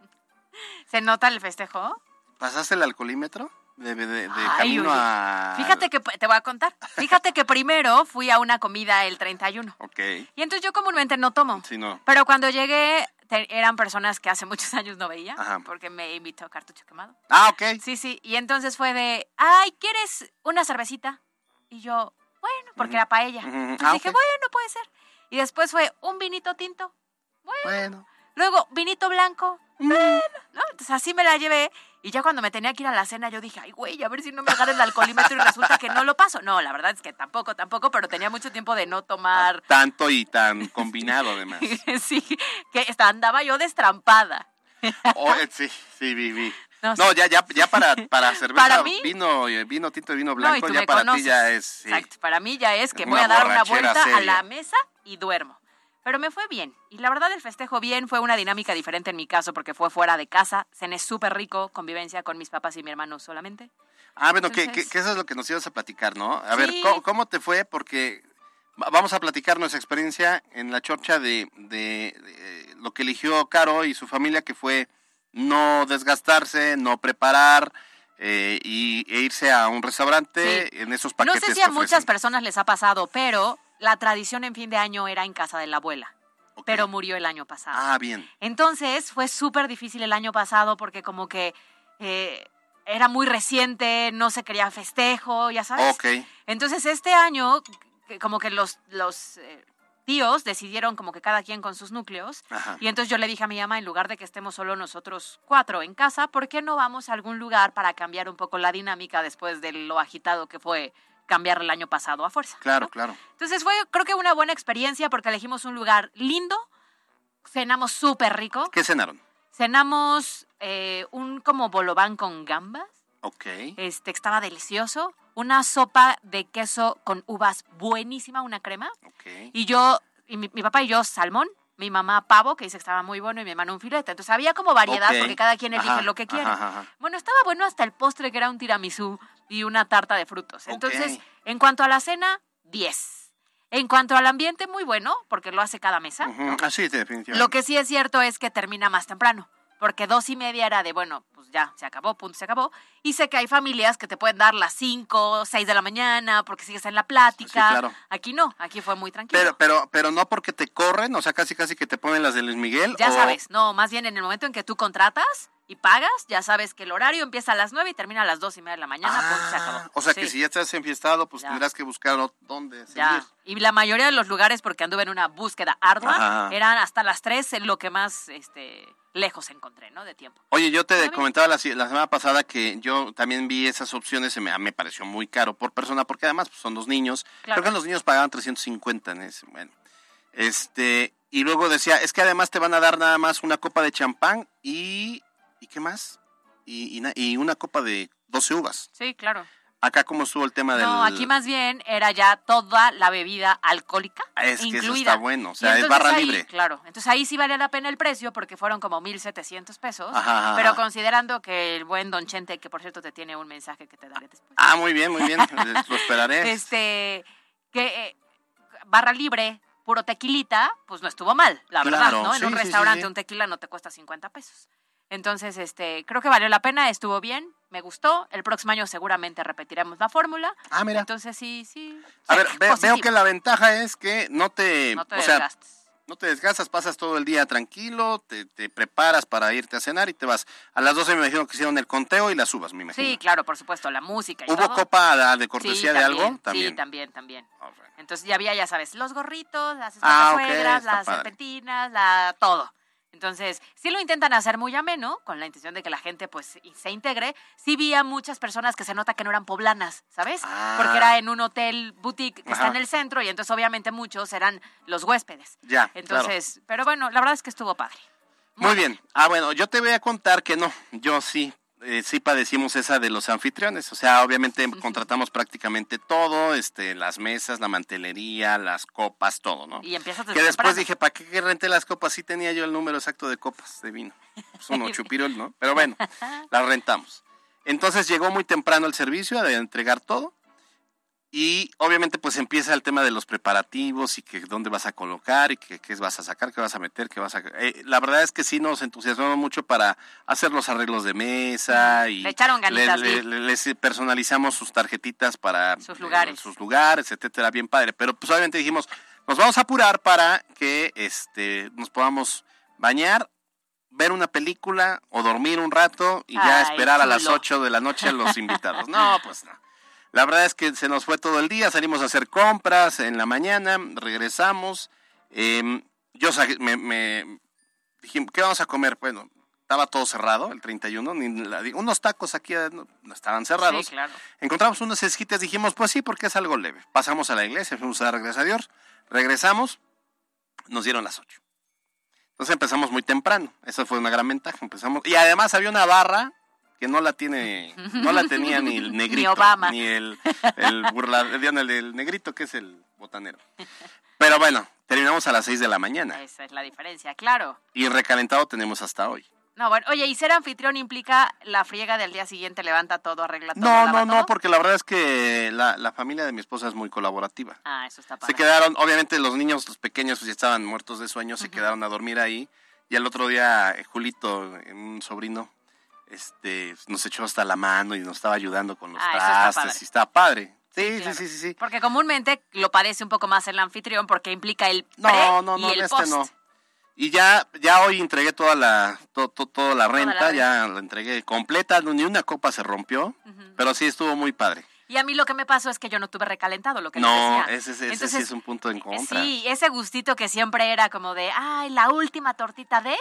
¿Se nota el festejo? ¿Pasaste el alcoholímetro? De, de, de Ay, camino a... Fíjate que, te voy a contar. Fíjate que primero fui a una comida el 31. Ok. Y entonces yo comúnmente no tomo. Sí, no. Pero cuando llegué, eran personas que hace muchos años no veía. Ajá. Porque me invitó Cartucho Quemado. Ah, ok. Sí, sí. Y entonces fue de, ay, ¿quieres una cervecita? Y yo, bueno, porque era paella. Ujú. Entonces Ah, dije, ok. bueno, puede ser. Y después fue un vinito tinto. Bueno. Bueno. Luego, vinito blanco. Bueno, ¿no? Entonces así me la llevé. Y ya cuando me tenía que ir a la cena, yo dije, ay, güey, a ver si no me agarra el alcoholímetro y resulta que no lo paso. No, la verdad es que tampoco, tampoco, pero tenía mucho tiempo de no tomar. Tanto y tan combinado, además. sí, que andaba yo destrampada. Oh, eh, sí, sí, vi, No, ya, ya, ya para, para cerveza, Para mí- vino, eh, vino tinto y vino No, y blanco, ya para ti ya es... sí. Exacto, para mí ya es que voy a dar una vuelta a la mesa y duermo. Pero me fue bien. Y la verdad, el festejo bien fue una dinámica diferente en mi caso porque fue fuera de casa. Cené súper rico, convivencia con mis papás y mi hermano solamente. Ah, bueno, que, Entonces- que- que eso es lo que nos ibas a platicar, ¿no? A ver. ¿cómo, cómo te fue? Porque va- vamos a platicar nuestra experiencia en la chorcha de, de- de lo que eligió Caro y su familia, que fue no desgastarse, no preparar eh, y, e irse a un restaurante en esos No paquetes sé si que a muchas personas les ha pasado, pero la tradición en fin de año era en casa de la abuela. Pero murió el año pasado. Ah, bien. Entonces fue súper difícil el año pasado porque como que eh, era muy reciente, no se quería festejo, ya sabes. Ok. Entonces este año, como que los, los eh, tíos decidieron como que cada quien con sus núcleos. Ajá. Y entonces yo le dije a mi mamá, en lugar de que estemos solo nosotros cuatro en casa, ¿por qué no vamos a algún lugar para cambiar un poco la dinámica después de lo agitado que fue cambiar el año pasado a fuerza? Claro, claro. Entonces fue creo que una buena experiencia porque elegimos un lugar lindo, cenamos súper rico, ¿Qué cenaron? cenamos eh, un como bolobán con gambas, Ok. este estaba delicioso, una sopa de queso con uvas buenísima, una crema, y yo, y mi, mi papá y yo salmón, mi mamá pavo, que dice que estaba muy bueno, y mi hermano un filete. Entonces había como variedad porque cada quien elige Ajá, lo que quiere. ajá, ajá. Bueno, estaba bueno hasta el postre que era un tiramisú y una tarta de frutos. Entonces, en cuanto a la cena, 10. En cuanto al ambiente, muy bueno, porque lo hace cada mesa. Ujú, Ah, sí, definitivamente. Lo que sí es cierto es que termina más temprano, porque dos y media era de, bueno, pues ya, se acabó, punto, se acabó. Y sé que hay familias que te pueden dar las 5, 6 de la mañana, porque sigues en la plática. Sí, claro. Aquí no, aquí fue muy tranquilo. Pero, pero, pero no porque te corren, o sea, casi casi que te ponen las de Luis Miguel. ya o- sabes, no, más bien en el momento en que tú contratas y pagas, ya sabes que el horario empieza a las 9 y termina a las dos y media de la mañana, punto, se acabó. Ah, O sea, que si ya estás enfiestado, pues Ya. tendrás que buscar dónde seguir. Ya. Y la mayoría de los lugares, porque anduve en una búsqueda ardua, Ajá. eran hasta las 3 en lo que más este, lejos encontré, ¿no? De tiempo. Oye, yo te comentaba la, la semana pasada que yo también vi esas opciones, me, me pareció muy caro por persona, porque además pues, son dos niños. Claro. Creo que los niños pagaban 350 en ese. Bueno, este, y luego decía, es que además te van a dar nada más una copa de champán y. ¿Y qué más? Y, y na- y una copa de 12 uvas. Sí, claro. Acá, como estuvo el tema del. No, aquí más bien era ya toda la bebida alcohólica Ah, Es que eso está bueno, o sea, es barra ahí, libre. Claro, entonces ahí sí valía la pena el precio porque fueron como 1.700 pesos, Ajá, pero ajá. considerando que el buen Don Chente, que por cierto te tiene un mensaje que te daré después, Ah, muy bien, muy bien. Lo esperaré. este, que eh, barra libre, puro tequilita, pues no estuvo mal, la verdad, Claro, ¿no? En un sí, restaurante sí. un tequila no te cuesta 50 pesos. Entonces, este, creo que valió la pena, estuvo bien, me gustó. El próximo año seguramente repetiremos la fórmula. Ah, mira. Entonces sí, sí. A ver, ve- veo que la ventaja es que no te, No te o sea, no te desgastas, pasas todo el día tranquilo, te, te preparas para irte a cenar y te vas. A las 12 me imagino que hicieron el conteo y las uvas, me imagino. Sí, claro, por supuesto, la música y ¿Hubo todo. copa de- de Sí, cortesía de también, algo? También. Sí, también, también. Entonces ya había, ya sabes, los gorritos, las Ah, ok, espantasuegras, está las serpentinas, la, todo. Entonces, sí lo intentan hacer muy ameno, con la intención de que la gente pues se integre. Sí vi a muchas personas que se nota que no eran poblanas, ¿sabes? Ah. Porque era en un hotel boutique que está en el centro y entonces obviamente muchos eran los huéspedes. Ya, Entonces, pero bueno, la verdad es que estuvo padre. Muy bien. Ah, bueno, yo te voy a contar que no, yo sí, eh, sí padecimos esa de los anfitriones. O sea, obviamente contratamos prácticamente todo, este, las mesas, la mantelería, las copas, todo, ¿no? Y empiezas Que después temprano. dije, ¿para qué que renté las copas? Sí tenía yo el número exacto de copas de vino. Pues uno chupirol, ¿no? Pero bueno, las rentamos. Entonces llegó muy temprano el servicio a de entregar todo. Y obviamente pues empieza el tema de los preparativos y que dónde vas a colocar y que qué vas a sacar, qué vas a meter, qué vas a... eh, la verdad es que sí nos entusiasmamos mucho para hacer los arreglos de mesa y... Le echaron ganitas, le- les personalizamos sus tarjetitas para... Sus eh, lugares. sus lugares, etcétera, bien padre. Pero pues obviamente dijimos, nos vamos a apurar para que este nos podamos bañar, ver una película o dormir un rato y ya Ay, esperar a las chulo. 8 de la noche a los invitados. No, pues no. La verdad es que se nos fue todo el día, salimos a hacer compras en la mañana, regresamos. em, yo me, me- dijimos, ¿qué vamos a comer? Bueno, estaba todo cerrado, el 31, ni la- unos tacos aquí eh, no, no estaban cerrados. Sí, claro. Encontramos unos esquites, dijimos, pues sí, porque es algo leve. Pasamos a la iglesia, fuimos a dar gracias a Dios, regresamos, nos dieron las 8. Entonces empezamos muy temprano, esa fue una gran ventaja. Empezamos, y además había una barra que no la tiene, no la tenía ni el negrito, Ni Obama. ni el, el burla- el, el negrito que es el botanero. Pero bueno, terminamos a las 6 de la mañana Esa es la diferencia, claro. y recalentado tenemos hasta hoy. No, bueno, oye, y ser anfitrión implica la friega del día siguiente, levanta todo, arregla todo. No, no, no, porque la verdad es que la, la familia de mi esposa es muy colaborativa. Ah, eso está Se padre. quedaron, obviamente los niños, los pequeños, pues ya estaban muertos de sueño, se quedaron a dormir ahí. Y el otro día, eh, Julito, eh, un sobrino, este, nos echó hasta la mano y nos estaba ayudando con los Ah, trastes. y está padre. Sí, sí, claro. sí, sí, sí. Porque comúnmente lo padece un poco más el anfitrión porque implica el pre No, no, y no, el este post. no. Y ya, ya hoy entregué toda la, to- to- toda la Toda la renta, ya la entregué completa, ni una copa se rompió, pero sí estuvo muy padre. Y a mí lo que me pasó es que yo no tuve recalentado, lo que No, decía. ese, ese sí es un punto en contra. Sí, ese gustito que siempre era como de, ay, la última tortita de,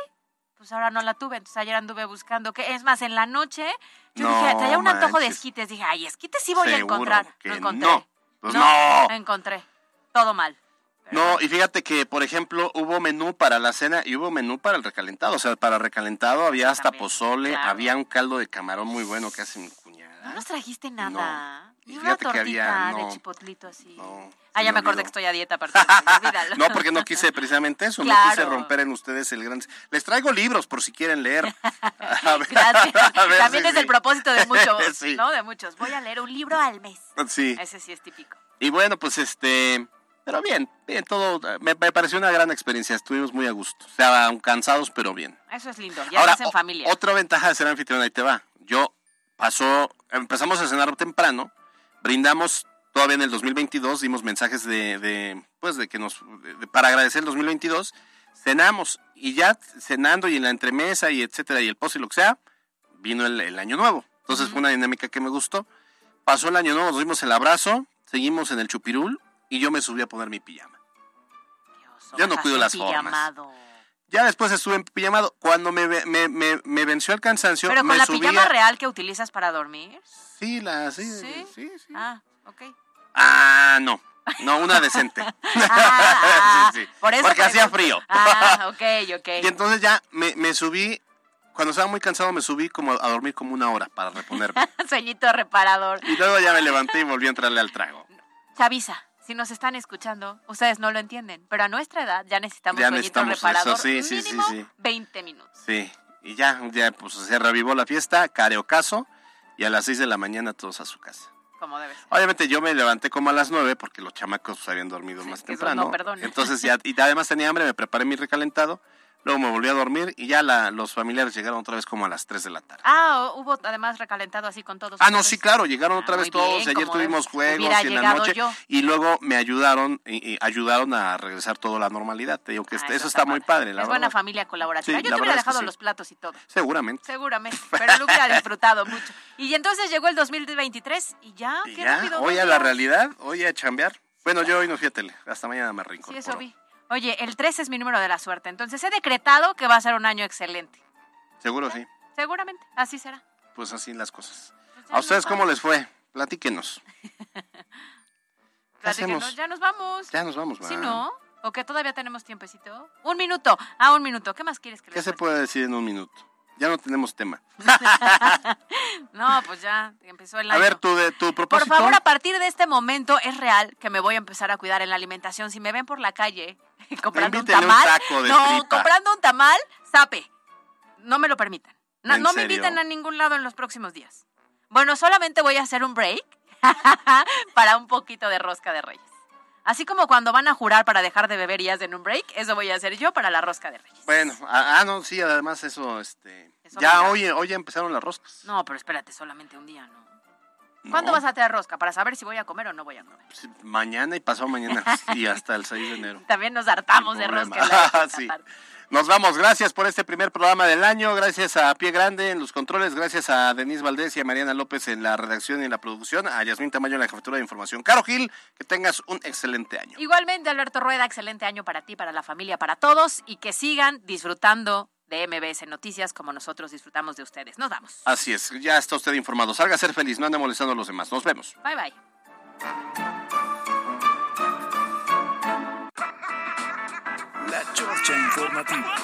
pues ahora no la tuve. Entonces ayer anduve buscando, que es más, en la noche yo No dije, traía un antojo de esquites. Dije, ay, esquites sí voy a encontrar. que no encontré. no. Pues no. encontré. Todo mal. No, y fíjate que, por ejemplo, hubo menú para la cena y hubo menú para el recalentado. O sea, para recalentado había hasta pozole, claro. había un caldo de camarón muy bueno que hace mi cuñada. No nos trajiste nada. Y una fíjate que había- de no, chipotlito así. No, ah, ya me acordé que estoy a dieta a partir de hoy, olvídalo. No, porque no quise precisamente eso, no quise romper en ustedes el gran... Les traigo libros por si quieren leer. A ver- Gracias. a ver También es el propósito de muchos, Sí. ¿no? De muchos. Voy a leer un libro al mes. Sí. Ese sí es típico. Y bueno, pues este... Pero bien, bien, todo... Me, me pareció una gran experiencia, estuvimos muy a gusto. O sea, cansados, pero bien. Eso es lindo. Ya Ahora, en o- familia. Otra ventaja de ser anfitrión, ahí te va. Yo pasó, empezamos a cenar temprano, brindamos todavía en el 2022, dimos mensajes de, de, pues de que nos, de- para agradecer el 2022, cenamos y ya cenando y en la entremesa y etcétera y el post y lo que sea, vino el, el año nuevo. Entonces fue una dinámica que me gustó. Pasó el año nuevo, nos dimos el abrazo, seguimos en el chupirul y yo me subí a poner mi pijama. Yo no Vas cuido las formas. pijamado. Ya después estuve en pijamado. Cuando me, me, me, me venció el cansancio, Pero con me la pijama real que utilizas para dormir. Sí, la, sí, ¿Sí? sí, Ah, ok. Ah, no. No, una decente. Ah, Sí, sí. por eso Porque hacía frío. Ah, ok, ok. Y entonces ya me, me subí, cuando estaba muy cansado me subí como a dormir como una hora para reponerme. Sueñito reparador. y luego ya me levanté y volví a entrarle al trago. Chavisa, si nos están escuchando, ustedes no lo entienden, pero a nuestra edad ya necesitamos Ya necesitamos reparador. eso, sí, sí, sí, mínimo sí. 20 minutos. Sí. Y ya, ya pues se revivó la fiesta, careocaso, y a las 6 de la mañana todos a su casa. Como debe ser. Obviamente yo me levanté como a las 9 porque los chamacos habían dormido más temprano. no. Entonces ya, y además tenía hambre, me preparé mi recalentado, luego me volví a dormir y ya la- los familiares llegaron otra vez como a las 3 de la tarde. Ah, hubo además recalentado así con todos. Ah, no, sí, claro, llegaron otra Ah, vez muy bien, todos, ayer tuvimos juegos y en la noche yo. y luego me ayudaron y, y ayudaron a regresar todo a la normalidad. Te digo que Ah, este- eso, está, muy padre, la es verdad. buena familia colaborativa. Sí, Yo te hubiera verdad es que dejado sí. los platos y todo. Seguramente. Seguramente, pero lo hubiera disfrutado mucho. Y entonces llegó el 2023 y ya, Y qué ya, rápido. hoy a la realidad, hoy a chambear. Bueno, yo hoy no fui a tele, hasta mañana me Sí, reincorporo. eso vi. Oye, el 3 es mi número de la suerte, entonces he decretado que va a ser un año excelente. Seguro sí, Seguramente, así será. pues así las cosas. ya ¿A ustedes cómo les fue? Platíquenos. ¿Qué Platíquenos? Ya nos vamos. Ya nos vamos, ¿Sí, va. no? ¿O que todavía tenemos tiempecito? Un minuto. Ah, un minuto. ¿Qué más quieres que ¿Qué les se cuente? puede decir en un minuto? Ya no tenemos tema. No, pues ya empezó el A año. ver, tu, de, tu Por propósito. favor, a partir de este momento es real que me voy a empezar a cuidar en la alimentación. Si me ven por la calle comprando un tamal, de no, tripa. comprando un tamal, sape. No me lo permitan. No, ¿En no me serio? inviten a ningún lado en los próximos días. Bueno, solamente voy a hacer un break para un poquito de rosca de reyes. Así como cuando van a jurar para dejar de beber y hacen un break, eso voy a hacer yo para la rosca de reyes. Bueno, ah, ah, no, sí, además eso, este... Eso ya hoy, hoy ya empezaron las roscas. No, pero espérate, solamente un día, ¿no? ¿Cuándo vas a traer rosca? Para saber si voy a comer o no voy a comer. Mañana y pasado mañana y hasta el 6 de enero. También nos hartamos de rosca. Sí. Nos vamos, gracias por este primer programa del año, gracias a Pie Grande en los controles, gracias a Denise Valdés y a Mariana López en la redacción y en la producción, a Yasmín Tamayo en la jefatura de información. Caro Gil, que tengas un excelente año. Igualmente, Alberto Rueda, excelente año para ti, para la familia, para todos y que sigan disfrutando de MBS Noticias como nosotros disfrutamos de ustedes. Nos vamos. Así es, ya está usted informado. Salga a ser feliz, no ande molestando a los demás. Nos vemos. Bye bye. La Chorcha Informativa.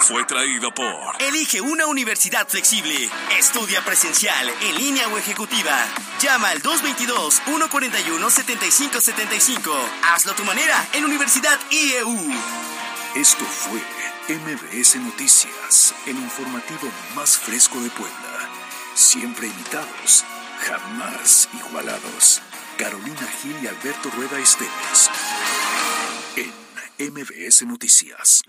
Fue traído por Elige una universidad flexible. Estudia presencial, en línea o ejecutiva. Llama al 222-141-7575. Hazlo a tu manera en Universidad IEU. Esto fue MBS Noticias, el informativo más fresco de Puebla. Siempre imitados, jamás igualados. Carolina Gil y Alberto Rueda Esteves. En MBS Noticias.